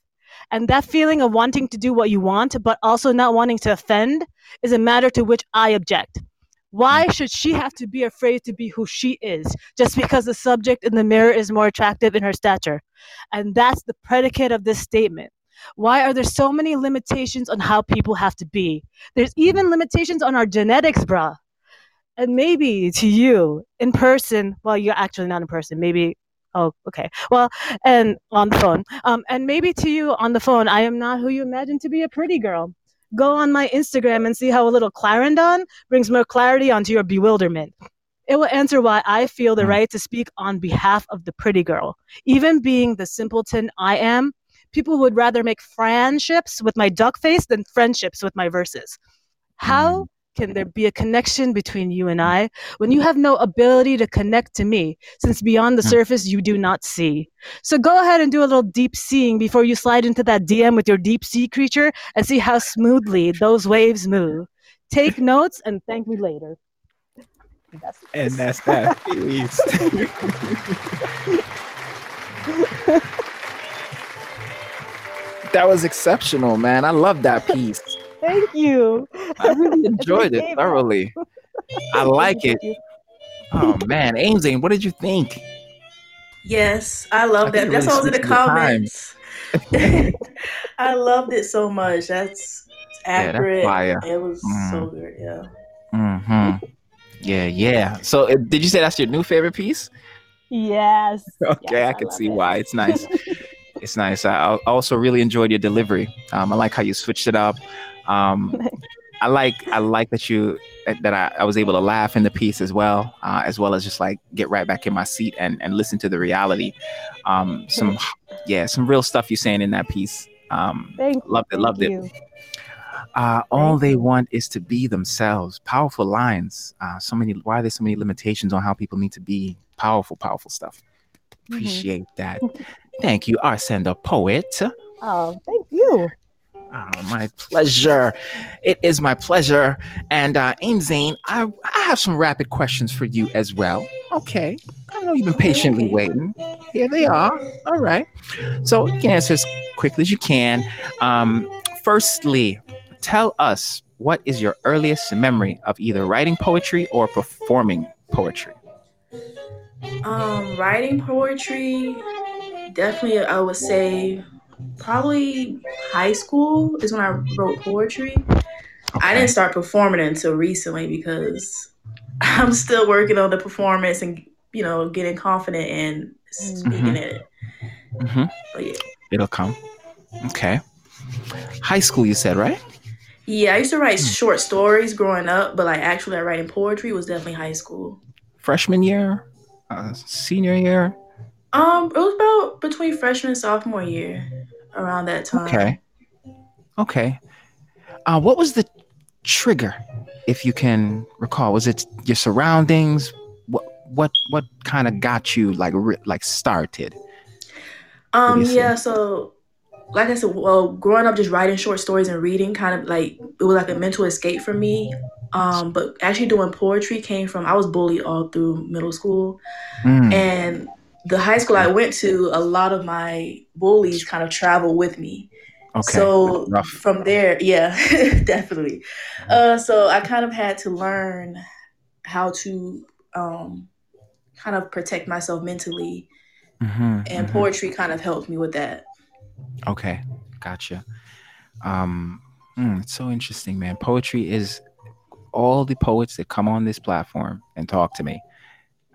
And that feeling of wanting to do what you want, but also not wanting to offend, is a matter to which I object. Why should she have to be afraid to be who she is just because the subject in the mirror is more attractive in her stature? And that's the predicate of this statement. Why are there so many limitations on how people have to be? There's even limitations on our genetics, bruh. And maybe to you in person, well, you're actually not in person, maybe Oh, okay. Well, and on the phone. Um, and maybe to you on the phone, I am not who you imagine to be a pretty girl. Go on my Instagram and see how a little Clarendon brings more clarity onto your bewilderment. It will answer why I feel the Mm. right to speak on behalf of the pretty girl. Even being the simpleton I am, people would rather make friendships with my duck face than friendships with my verses. How can there be a connection between you and I when you have no ability to connect to me, since beyond the Hmm. surface you do not see? So go ahead and do a little deep seeing before you slide into that DM with your deep sea creature and see how smoothly those waves move. Take notes and thank me later. That's And that's that. That was exceptional, man. I love that piece. Thank you. I really enjoyed it thoroughly. I like it. Oh man, Amzane, what did you think? Yes, I love I that. it That's really what was in the speaks to the time. comments. I loved it so much. That's Yeah, that's accurate. it was Mhm. so good. Yeah. Mm-hmm. Yeah, yeah. So, uh, did you say that's your new favorite piece? Yes. Okay, Yes, I I can love see it. why. It's nice. it's nice. I I also really enjoyed your delivery. Um, I like how you switched it up. Um, I like I like that you that I, I was able to laugh in the piece as well, uh, as well as just like get right back in my seat and and listen to the reality. Um, some yeah, some real stuff you're saying in that piece. Um, Thank you. loved it. Loved it. Uh, all they want is to be themselves. Powerful lines. Uh, so many. Why are there so many limitations on how people need to be? Powerful, powerful stuff. Mhm. Appreciate that. Thank you, R. Sen the poet. Oh, thank you. Oh, my pleasure. It is my pleasure. And uh, Amzane, I, I have some rapid questions for you as well. Okay. I know you've been patiently waiting. Here they are. All right. So you can answer as quickly as you can. Um, firstly, tell us what is your earliest memory of either writing poetry or performing poetry? Um, writing poetry, definitely, I would say probably high school is when I wrote poetry. I didn't start performing until recently because I'm still working on the performance and you know getting confident in speaking Mhm. it. Mhm. But yeah. It'll come. Okay. High school, you said, right? Yeah, I used to write Hmm. short stories growing up, but like actually like, writing poetry was definitely high school. Freshman year, uh, senior year. Um, it was about between freshman and sophomore year, around that time. Okay. Okay. Uh, what was the trigger, if you can recall? Was it your surroundings? What what what kind of got you like re- like started? Um, you say? yeah, so like I said, well, growing up just writing short stories and reading kind of like it was like a mental escape for me. Um, but actually doing poetry came from I was bullied all through middle school. Mm, And the high school I went to, a lot of my bullies kind of traveled with me. okay. So Rough. from there, yeah, definitely. Uh, so I kind of had to learn how to um, kind of protect myself mentally, Mhm, and mhm. poetry kind of helped me with that. Okay, gotcha. Um, mm, it's so interesting, man. Poetry is all the poets that come on this platform and talk to me.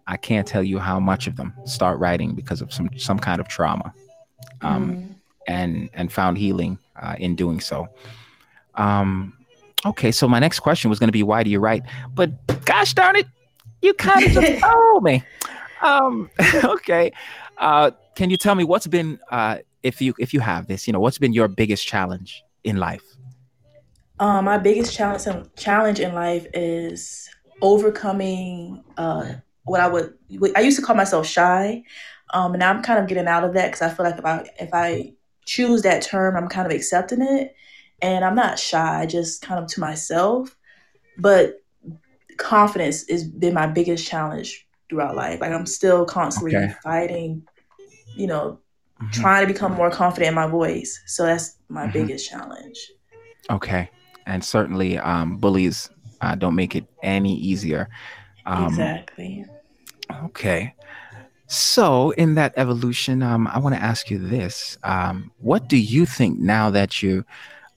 I can't tell you how much of them start writing because of some some kind of trauma, um, Mm. and and found healing uh, in doing so. Um, okay, so my next question was going to be, why do you write? But gosh darn it, you kind of just told me. Um, okay, uh, can you tell me what's been uh, if you if you have this, you know, what's been your biggest challenge in life? Um, my biggest challenge challenge in life is overcoming uh, what I would I used to call myself shy, um, and now I'm kind of getting out of that because I feel like if I if I choose that term, I'm kind of accepting it, and I'm not shy, just kind of to myself. But confidence has been my biggest challenge throughout life. Like I'm still constantly Okay. fighting, you know, Mhm. trying to become more confident in my voice. So that's my Mhm. biggest challenge. Okay, and certainly um, bullies uh, don't make it any easier. Um, exactly. Okay. So, in that evolution, um, I want to ask you this. Um, what do you think now that you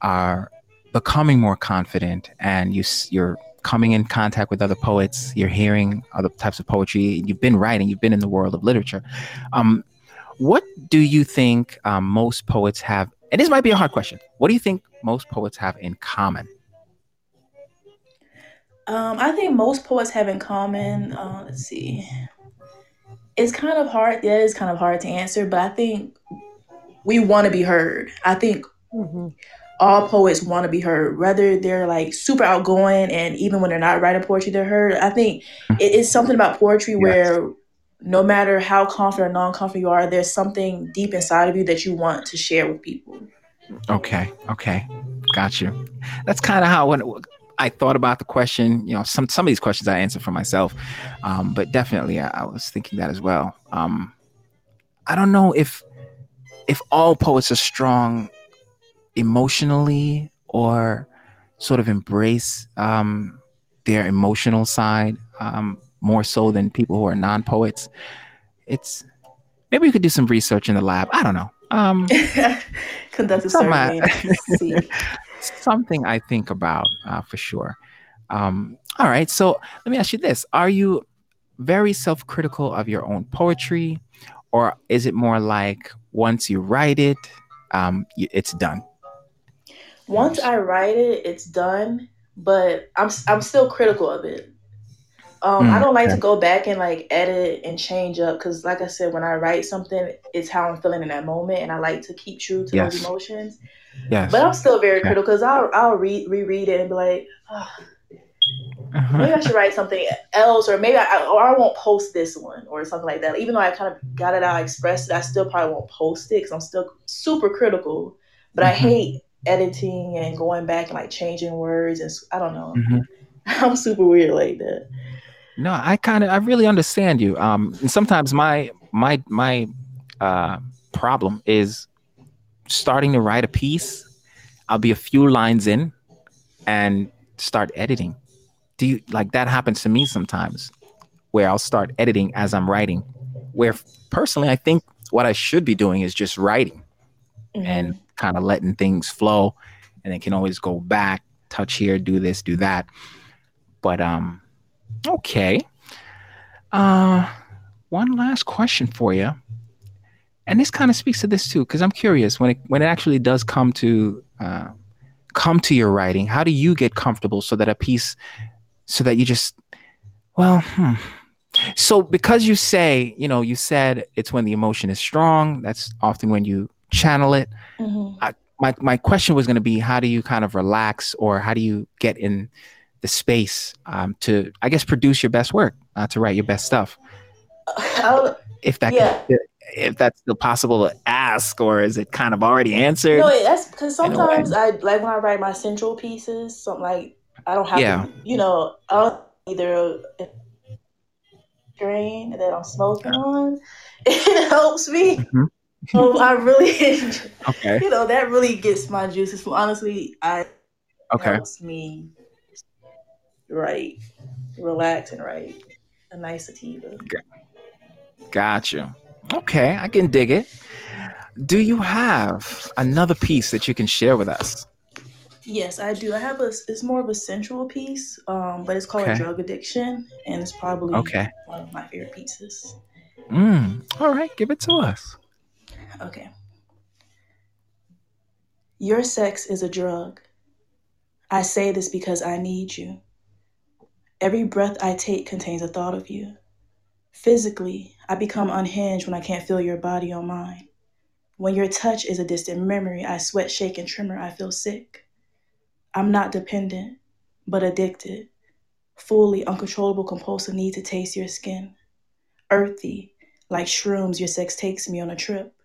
are becoming more confident and you you're coming in contact with other poets, you're hearing other types of poetry, you've been writing, you've been in the world of literature. Um, what do you think um, most poets have? And this might be a hard question. What do you think most poets have in common? Um, I think most poets have in common. Uh, let's see. It's kind of hard. Yeah, it's kind of hard to answer, but I think we want to be heard. I think Mhm. all poets want to be heard, whether they're like super outgoing and even when they're not writing poetry, they're heard. I think it is something about poetry Yes. where no matter how confident or non-confident you are, there's something deep inside of you that you want to share with people. Okay, okay, got you. That's kind of how when I thought about the question. You know, some some of these questions I answer for myself, um, but definitely I, I was thinking that as well. Um, I don't know if if all poets are strong emotionally or sort of embrace um, their emotional side um, more so than people who are non-poets. It's maybe we could do some research in the lab. I don't know. Um, Conduct a survey. something I think about uh, for sure. Um, all right, so let me ask you this: Are you very self-critical of your own poetry, or is it more like once you write it, um, it's done? Once I write it, it's done, but I'm I'm still critical of it. Um, I Mm, don't like okay. to go back and like edit and change up because, like I said, when I write something, it's how I'm feeling in that moment, and I like to keep true to Yes. those emotions. Yes. But I'm still very Okay. critical because I'll I'll read reread it and be like, "Ah, Uh-huh. maybe I should write something else, or maybe I or I won't post this one or something like that. Even though I kind of got it out, expressed it, I still probably won't post it because I'm still super critical. But I Mhm. hate editing and going back and like changing words and I don't know. Mhm. I'm super weird like that. No, I kind of I really understand you. Um, and sometimes my my my uh, problem is starting to write a piece. I'll be a few lines in, and start editing? Do you like that happens to me sometimes where I'll start editing as I'm writing? Where personally, I think what I should be doing is just writing Mhm. and kind of letting things flow and then can always go back, touch here, do this, do that. But um okay. Uh one last question for you. And this kind of speaks to this too, because I'm curious when it when it actually does come to uh, come to your writing, how do you get comfortable so that a piece so that you just well hmm. so because you say you know you said it's when the emotion is strong that's often when you channel it Mhm. my, my question was going to be how do you kind of relax or how do you get in the space um, to i guess produce your best work uh, to write your best stuff I'll- if that Yeah. If that's still possible to ask or is it kind of already answered No, that's because In a way. sometimes I like when I write my central pieces. Something like I don't have Yeah. to, you know, I don't either a drain that I'm smoking on. It helps me. Mhm. So I really, okay you know, that really gets my juices. flowing. Honestly, I okay helps me write, relax, and write a nice sativa. got you okay i can dig it do you have another piece that you can share with us Yes, I do. I have a. It's more of a sensual piece, um, but it's called Okay. drug addiction, and it's probably okay one of my favorite pieces. mm. all right give it to us Okay. Your sex is a drug. I say this because I need you. Every breath I take contains a thought of you. Physically, I become unhinged when I can't feel your body on mine. When your touch is a distant memory, I sweat, shake, and tremor. I feel sick. I'm not dependent, but addicted. Fully uncontrollable, compulsive need to taste your skin. Earthy, like shrooms, your sex takes me on a trip.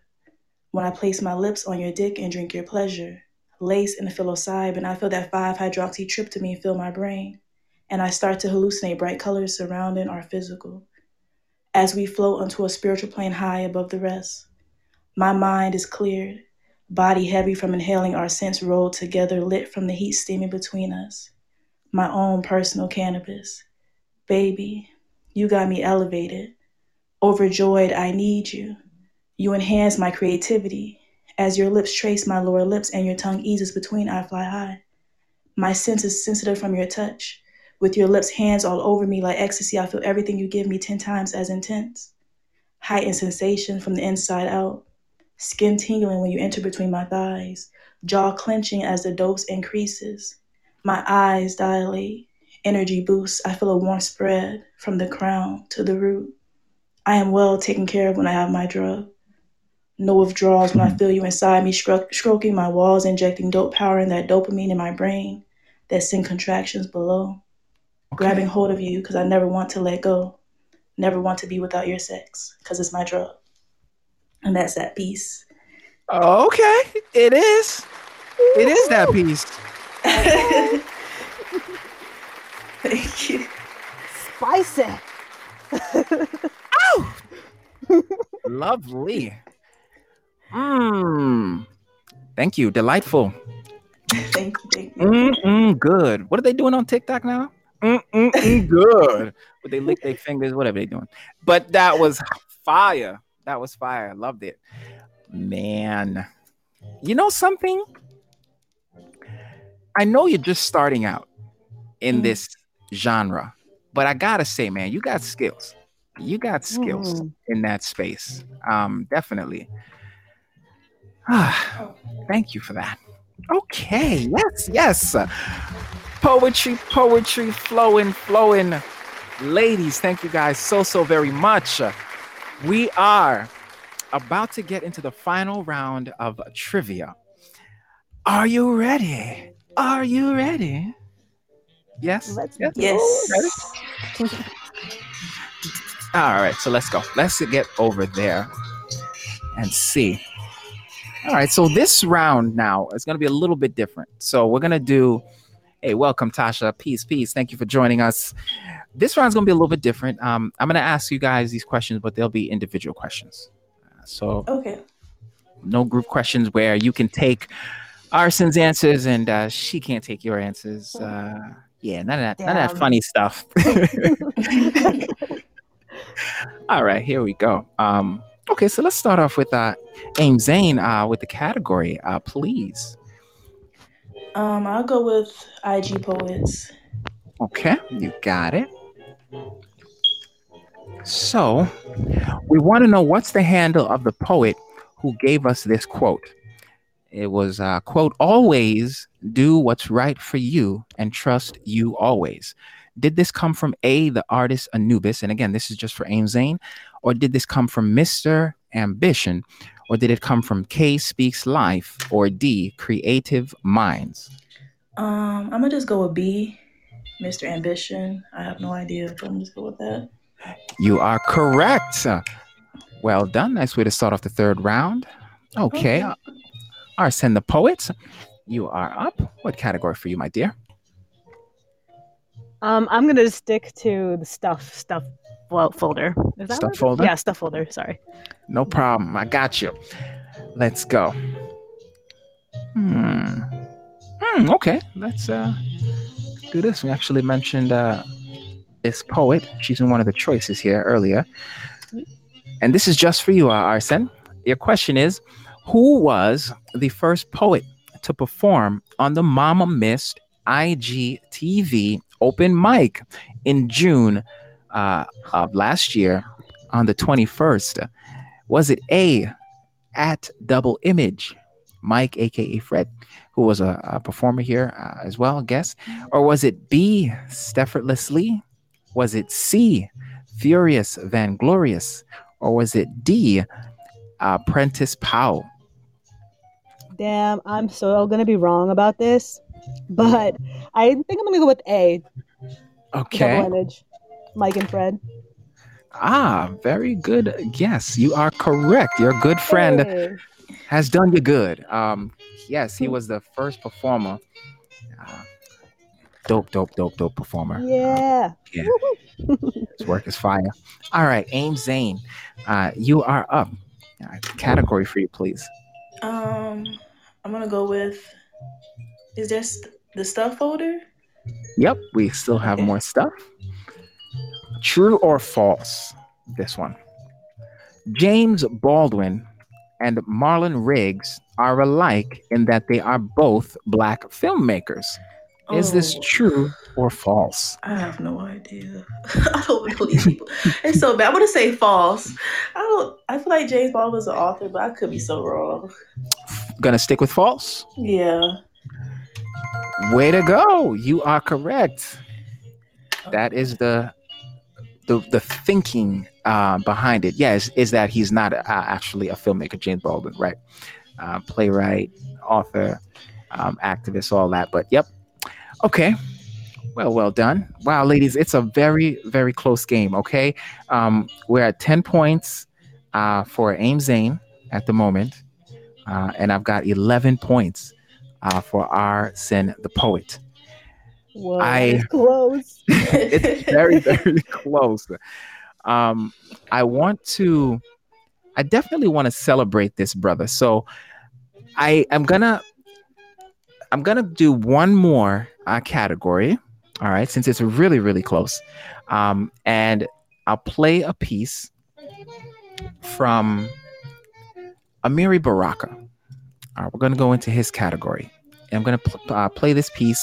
When I place my lips on your dick and drink your pleasure, lace and psilocybin, I feel that 5-hydroxytryptamine fill my brain, and I start to hallucinate bright colors surrounding our physical. As we float onto a spiritual plane high above the rest, my mind is cleared, body heavy from inhaling our scents rolled together, lit from the heat steaming between us. My own personal cannabis. Baby, you got me elevated. Overjoyed, I need you. You enhance my creativity. As your lips trace my lower lips and your tongue eases between, I fly high. My sense is sensitive from your touch. With your lips, hands all over me like ecstasy, I feel everything you give me 10 times as intense. Heightened sensation from the inside out. Skin tingling when you enter between my thighs. Jaw clenching as the dose increases. My eyes dilate. Energy boosts. I feel a warmth spread from the crown to the root. I am well taken care of when I have my drug. No withdrawals when I hmm. feel you inside me, stro- stroking my walls, injecting dope power in that dopamine in my brain that send contractions below. Grabbing hold of you because I never want to let go. Never want to be without your sex because it's my drug. And that's that piece. okay it is it is that piece Thank you. Spicy. Lovely. Mmm. Thank you. Delightful. Thank you. Thank you. Mm-mm, good. What are they doing on TikTok now? Good. but they lick their fingers? Whatever they doing. But that was fire. That was fire. I Loved it. Man. You know something? I know you're just starting out in Mm. this genre, but I gotta say, man, you got skills. You got skills Mhm. in that space. Um, definitely. Ah, thank you for that. Okay, yes, yes. Poetry, poetry, flowing, flowing. Ladies, thank you guys so, so very much. We are about to get into the final round of trivia. Are you ready? Are you ready? Yes. Let's yes. Yes. Ready? All right, so let's go. Let's get over there and see. All right, so this round now is going to be a little bit different. So we're going to do, hey, welcome, Tasha. Peace, peace. Thank you for joining us. This round's going to be a little bit different. Um, I'm going to ask you guys these questions, but they'll be individual questions. Uh, So Okay. no group questions where you can take R. Sen's answers, and uh, she can't take your answers. Uh, yeah, none of that, none of that funny stuff. All right, here we go. Um, okay, so let's start off with uh, Amzane uh, with the category, uh, please. Um, I'll go with IG poets. Okay, you got it. So, we want to know what's the handle of the poet who gave us this quote. It was uh, quote always do what's right for you and trust you always. Did this come from A, the artist Anubis? And again, this is just for Amzane. Or did this come from Mr. Ambition? Or did it come from K Speaks Life? Or D, Creative Minds? Um, I'm gonna just go with B, Mr. Ambition. I have no idea, but I'm just go with that. You are correct. Well done. Nice way to start off the third round. Okay. Okay. R. Sen the Poet, you are up. What category for you, my dear? Um, I'm gonna stick to the stuff stuff well, folder. Is that Stuff folder? Yeah, stuff folder. Sorry. No problem. I got you. Let's go. Hmm. Hmm. Okay. Let's uh do this. We actually mentioned uh this poet. She's in one of the choices here earlier. And this is just for you, uh, R. Sen. Your question is Who was the first poet to perform on the Mama Missed IGTV open mic in June uh, of last year on the 21st? Was it A, at Double Image, Mike, aka Fred, who was a, a performer here uh, as well, I guess? Or was it B, Steffortlessly? Was it C, Furious Van Glorious? Or was it D, uh, Prentice Powell? Damn, I'm so gonna be wrong about this, but I think I'm gonna go with A. Okay. Double image. Mike and Fred. Ah, very good guess. You are correct. Your good friend Hey. has done you good. Um, yes, he was the first performer. Uh, dope, dope, dope, dope performer. Yeah. yeah. His work is fire. All right, Amzane, uh, you are up. All right, category for you, please. Um, I'm gonna go with. Is there st- the stuff folder? Yep, we still have Okay. more stuff. True or false? This one. James Baldwin and Marlon Riggs are alike in that they are both black filmmakers. Is this Oh, true or false? I have no idea. I don't know these people. It's so bad. I'm gonna say false. I don't. I feel like James Bond was an author, but I could be so wrong. Gonna stick with false? Yeah. Way to go! You are correct. That is the the the thinking uh, behind it. Yes, is that he's not uh, actually a filmmaker, James Baldwin, right? Uh, playwright, author, um, activist, all that. But yep. Okay. Well, well done. Wow, ladies, it's a very, very close game. Okay, um, we're at ten points uh, for Amzane at the moment, uh, and I've got eleven points uh, for R. Sen the poet. Whoa, I- close. it's very very close. Um i want to i definitely want to celebrate this brother. So i am gonna i'm gonna do one more uh, category all right since it's really really close. Um and i'll play a piece from amiri baraka. All right we're gonna go into his category. I'm gonna pl- uh, play this piece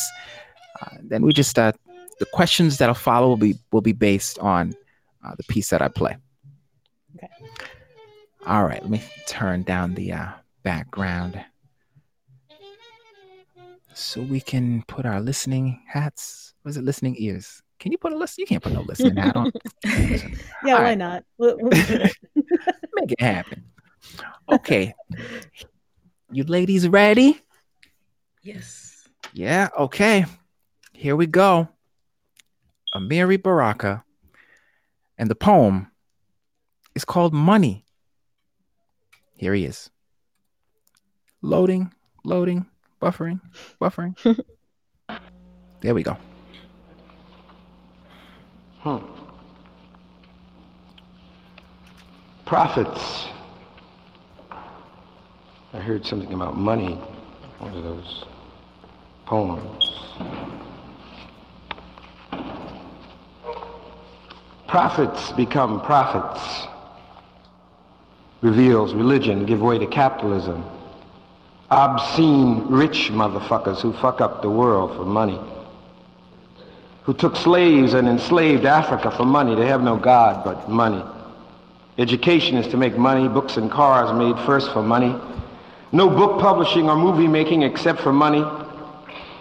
uh, then we just uh, the questions that'll follow will be will be based on uh, the piece that I play. Okay. All right, let me turn down the uh, background so we can put our listening hats. Was it listening ears? Can you put a listen? You can't put no listening hat on. Yeah, All why right. not? We'll- we'll. Make it happen. Okay. you ladies ready? yes. Yeah, okay. Here we go. Amiri Baraka. And the poem is called Money. Here he is. Loading, loading, buffering, buffering. there we go. Hmm. Profits. I heard something about money. one of those poems. Prophets become prophets. Reveals religion give way to capitalism. Obscene rich motherfuckers who fuck up the world for money. Who took slaves and enslaved Africa for money. They have no God but money. Education is to make money, books and cars made first for money. No book publishing or movie making except for money.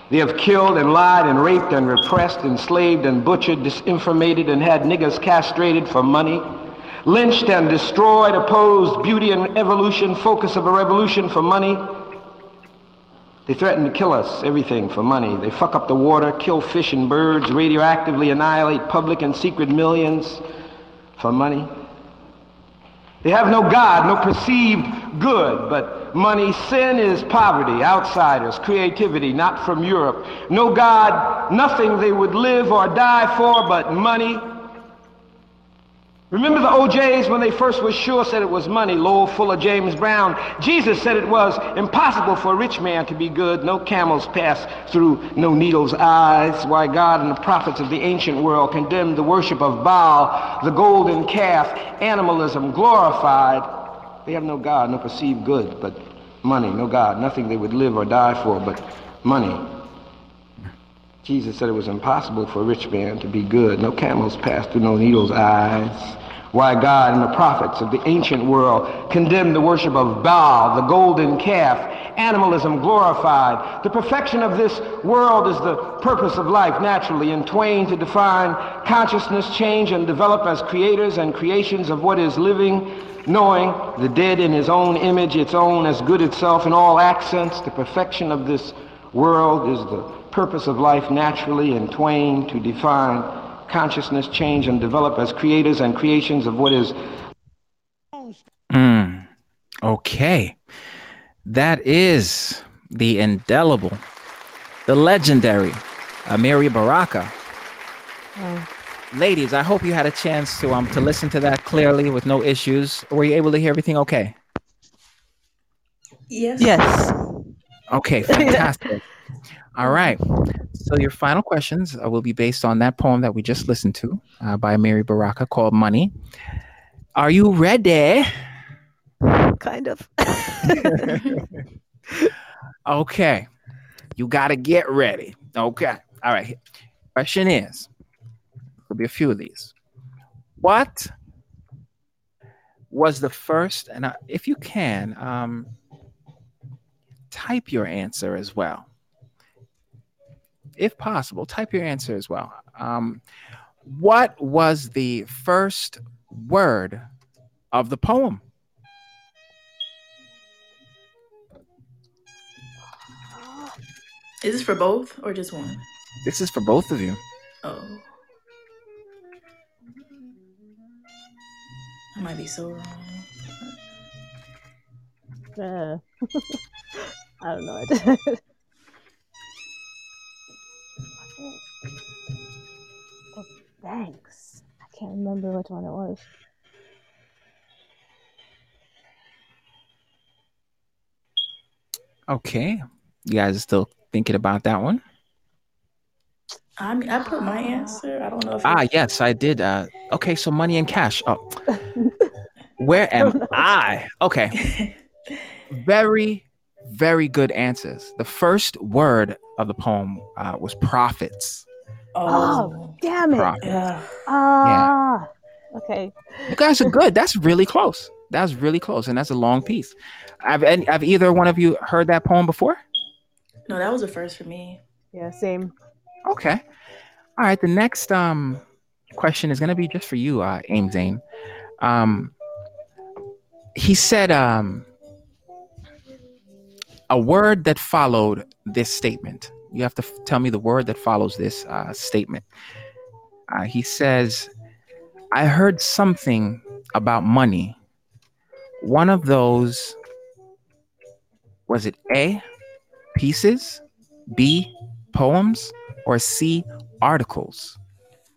They have killed and lied and raped and repressed, enslaved and butchered, disinformated and had niggas castrated for money. Lynched and destroyed, opposed beauty and evolution, focus of a revolution for money. They threaten to kill us, everything for money. They fuck up the water, kill fish and birds, radioactively annihilate public and secret millions for money. They have no God, no perceived good, but money. Sin is poverty, outsiders, creativity, not from Europe. No God, nothing they would live or die for but money. Remember the O'Jays when they first were sure said it was money, Lowell Fuller, James Brown. Jesus said it was impossible for a rich man to be good. No camels pass through no needle's eyes. Why God and the prophets of the ancient world condemned the worship of Baal, the golden calf, animalism glorified. They have no God, no perceived good, but money, no God, nothing they would live or die for but money. Jesus said it was impossible for a rich man to be good. No camels pass through no needle's eyes why God and the prophets of the ancient world condemned the worship of Baal, the golden calf, animalism glorified. The perfection of this world is the purpose of life, naturally, in twain to define consciousness, change, and develop as creators and creations of what is living, knowing the dead in his own image, its own as good itself in all accents. The perfection of this world is the purpose of life, naturally, in twain to define consciousness change and develop as creators and creations of what is. Mm, okay. That is the indelible, the legendary Amiri Baraka. Oh. Ladies, I hope you had a chance to um to listen to that clearly with no issues. Were you able to hear everything okay? Yes. Yes. Okay, fantastic. All right. So your final questions uh, will be based on that poem that we just listened to uh, by Amiri Baraka called "Money." Are you ready? Kind of. Okay. You got to get ready. Okay. All right. Question is there'll be a few of these. What was the first, and uh, if you can, um, type your answer as well. If possible, type your answer as well. Um, what was the first word of the poem? Is this for both or just one? This is for both of you. Oh. I might be so wrong. Uh, I don't know. I oh, thanks. I can't remember which one it was. Okay. You guys are still thinking about that one? I mean, I put my answer. I don't know if Ah, yes, I did. Uh, okay, so money and cash. Oh, where am I? Okay. Very, very good answers. The first word of the poem uh, was profits. Oh, Damn it. Profit. yeah. Ah. Okay. You guys are good. That's really close. That's really close, and that's a long piece. Have any, have either one of you heard that poem before? No, that was a first for me. Yeah, same. Okay. All right. The next um question is gonna be just for you, uh, Amzane. Um, he said um a word that followed this statement. You have to f- tell me the word that follows this uh, statement. Uh, he says, "I heard something about money. One of those was it A, pieces, B, poems, or C, articles?"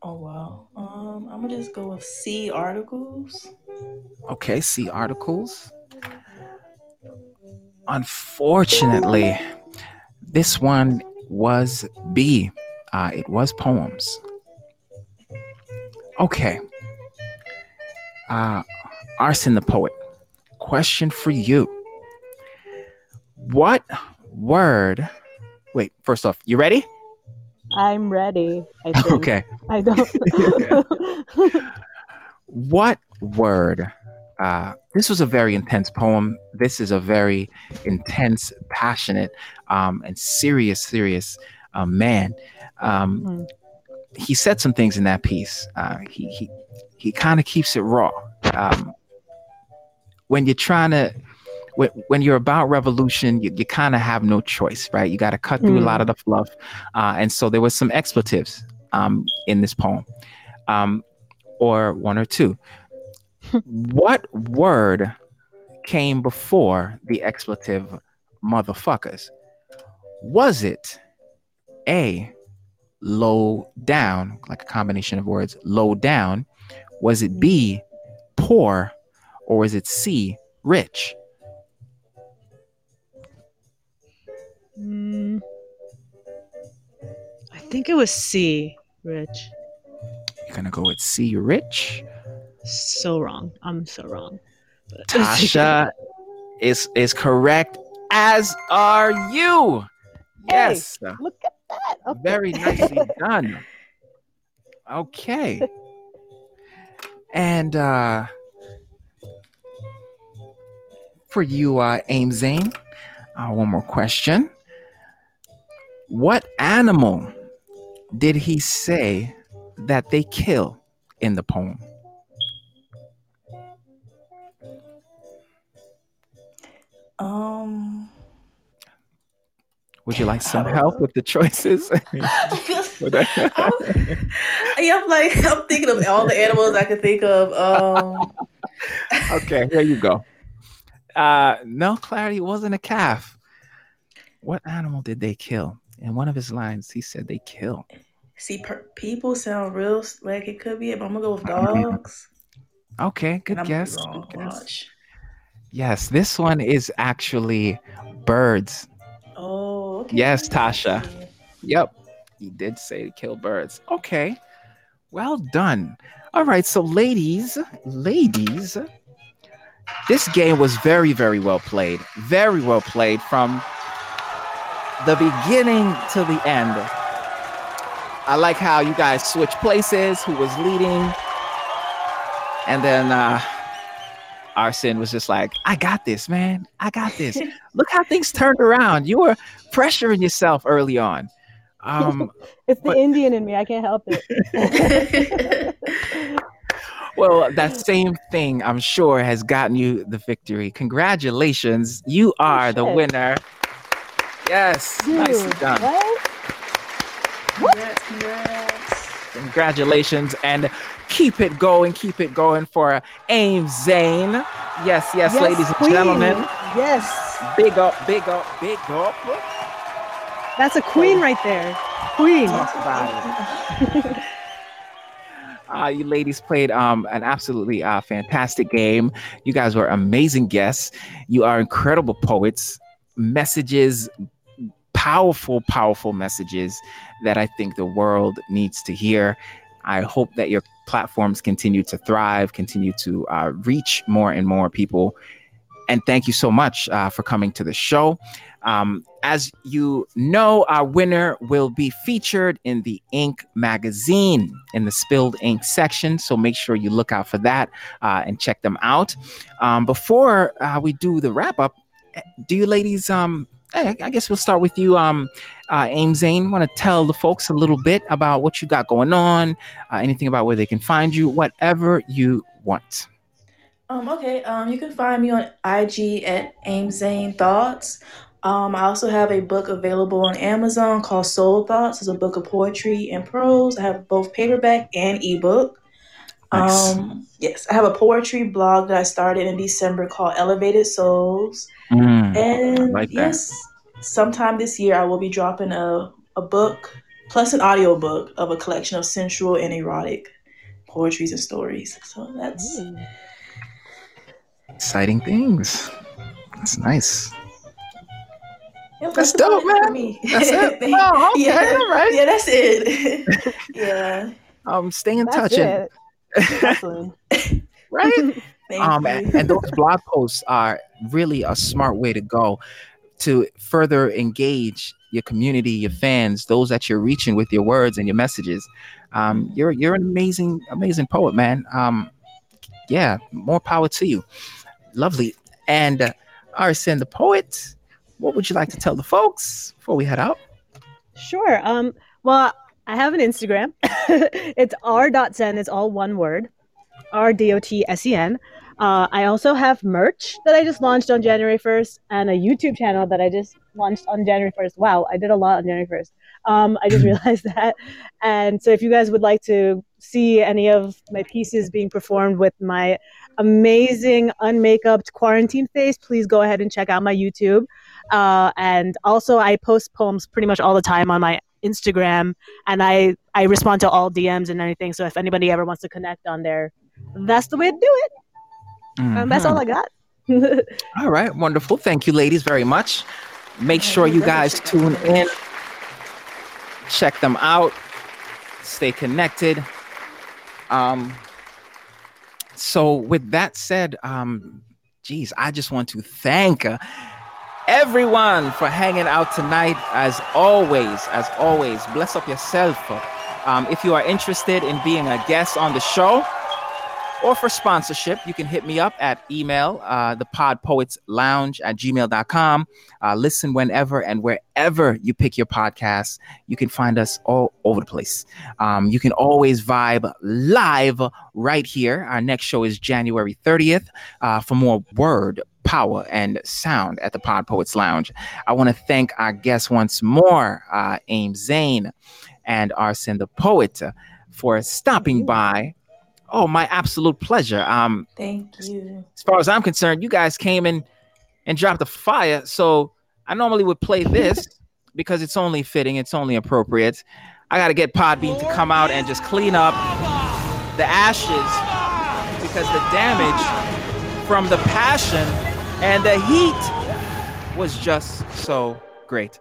Oh wow. Um, I'm gonna just go with C articles. Okay, C articles. Unfortunately, this one was B. Uh, it was poems. Okay. Uh, R. Sen the poet. Question for you. What word? Wait, first off, you ready? I'm ready. I think. Okay. I don't. What word? Uh, this was a very intense poem. This is a very intense, passionate, um, and serious, serious uh, man. Um, Hmm. he said some things in that piece. Uh, he he he kind of keeps it raw. Um, when you're trying to, when, when you're about revolution, you, you kind of have no choice, right? You got to cut through a lot of the fluff, uh, and so there was some expletives um, in this poem, um, or one or two. what word came before the expletive motherfuckers? Was it A, low down, like a combination of words, low down? Was it B, poor? Or was it C, rich? Mm, I think it was C, Rich. You're gonna go with C, rich. So wrong. I'm so wrong. But- Tasha is is correct, as are you. Hey, Yes. Look at that. Okay. Very nicely done. Okay. And uh for you, uh Aim Zane, uh, one more question. What animal did he say that they kill in the poem? Um, Would you like some help with the choices? I'm, yeah, I'm like I'm thinking of all the animals I can think of. Um, okay, here you go. Uh, no, Clarity wasn't a calf. What animal did they kill? In one of his lines, he said they kill. see, per- people sound real like it could be it, but I'm gonna go with dogs. Okay, good guess. Good guess. Yes, this one is actually birds. Oh, okay. Yes, Tasha. Yep, he did say to kill birds. Okay, well done. All right, so ladies, ladies, this game was very, very well played. Very well played from the beginning to the end. I like how you guys switch places, who was leading. And then uh R. Sen was just like, I got this, man. I got this. Look how things turned around. You were pressuring yourself early on. Um, It's the But- Indian in me. I can't help it. well, that same thing, I'm sure, has gotten you the victory. Congratulations. You are the winner. Yes, nicely Dude, done. what? Congrats, congrats. Congratulations and keep it going, keep it going for Amzane. Yes, yes, ladies and gentlemen. Yes. Big up, big up, big up. That's a queen right there. Queen. Talk about it. Uh, you ladies played um, an absolutely uh, fantastic game. You guys were amazing guests. You are incredible poets. Messages, powerful, powerful messages that I think the world needs to hear. I hope that your platforms continue to thrive, continue to uh, reach more and more people. And thank you so much uh, for coming to the show. Um, as you know, our winner will be featured in the Ink magazine in the Spilled Ink section. So make sure you look out for that uh, and check them out. Um, before uh, we do the wrap up, eh, do you ladies, um, eh, I guess we'll start with you, um, uh, Amzane. Want to tell the folks a little bit about what you got going on, uh, anything about where they can find you, whatever you want. Um, okay. Um, you can find me on IG at Amzane Thoughts. Um, I also have a book available on Amazon called Soul Thoughts. It's a book of poetry and prose. I have both paperback and ebook. Nice. Um, yes, I have a poetry blog that I started in December called Elevated Souls. Mm, And like yes, sometime this year I will be dropping a, a book plus an audio book of a collection of sensual and erotic poetries and stories. So that's exciting things. That's nice. that's dope, man. Me. That's it. Oh, okay, yeah, all right. yeah, that's it. yeah. Um, stay in That's touch, it. Excellent. right? Thank um, you. and, and those blog posts are really a smart way to go to further engage your community, your fans, those that you're reaching with your words and your messages. Um, you're you're an amazing, amazing poet, man. Um, yeah, more power to you. Lovely. And uh, R. Sen, the poet, what would you like to tell the folks before we head out? Sure. Um, well, I have an Instagram. it's r.sen. It's all one word. R D O T S E N. Uh, I also have merch that I just launched on January 1st and a YouTube channel that I just launched on January 1st. Wow, I did a lot on January 1st. Um, I just realized that. And so if you guys would like to see any of my pieces being performed with my amazing unmakeuped quarantine face, please go ahead and check out my YouTube. Uh, and also, I post poems pretty much all the time on my Instagram, and I I respond to all DMs and anything. So if anybody ever wants to connect on there, that's the way to do it. And that's all I got. All right, wonderful. Thank you, ladies, very much. Make sure you guys tune in, check them out, stay connected. Um, so, with that said, um, geez, I just want to thank uh, everyone for hanging out tonight. As always, as always, bless up yourself. Um, if you are interested in being a guest on the show, or for sponsorship, you can hit me up at email, uh, the pod poets lounge at gmail.com. Uh, listen whenever and wherever you pick your podcasts. You can find us all over the place. Um, you can always vibe live right here. Our next show is January 30th uh, for more word, power, and sound at the Pod Poets Lounge. I want to thank our guests once more, uh, Amzane and R. Sen the Poet, for stopping by. Oh, my absolute pleasure. Um, Thank you. as far as I'm concerned, you guys came in and dropped a fire. So I normally would play this because it's only fitting, it's only appropriate. I got to get Podbean to come out and just clean up the ashes because the damage from the passion and the heat was just so great.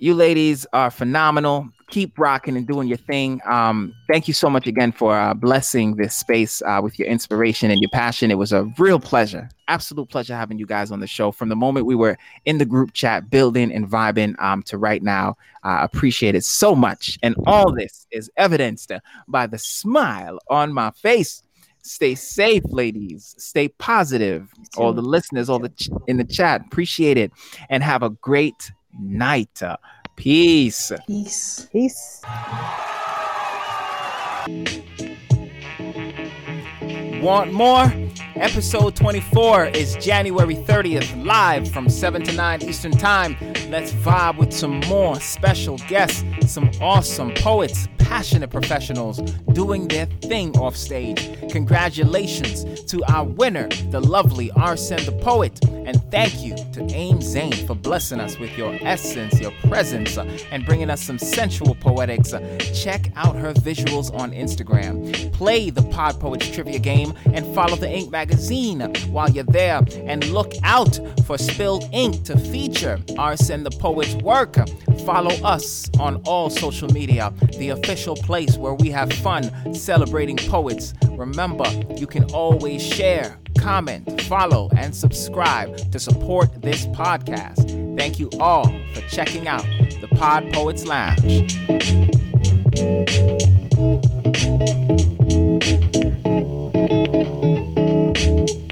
You ladies are phenomenal. Keep rocking and doing your thing. Um, thank you so much again for uh, blessing this space uh, with your inspiration and your passion. It was a real pleasure, absolute pleasure having you guys on the show. From the moment we were in the group chat, building and vibing um, to right now, I appreciate it so much. And all this is evidenced by the smile on my face. Stay safe, ladies. Stay positive. All the listeners, all the ch- in the chat, appreciate it, and have a great night. Peace. Peace. Peace. Want more? Episode 24 is January 30th, live from 7 to 9 Eastern Time. Let's vibe with some more special guests, some awesome poets, passionate professionals doing their thing off stage. Congratulations to our winner, the lovely R. Sen the Poet. And thank you to Amzane for blessing us with your essence, your presence, uh, and bringing us some sensual poetics. Uh, check out her visuals on Instagram. Play the Pod Poets trivia game and follow the Ink magazine while you're there. And look out for Spilled Ink to feature R. Sen the Poet's work. Follow us on all social media, the official place where we have fun celebrating poets. Remember, you can always share, comment, follow, and subscribe to support this podcast. Thank you all for checking out the Pod Poets Lounge. you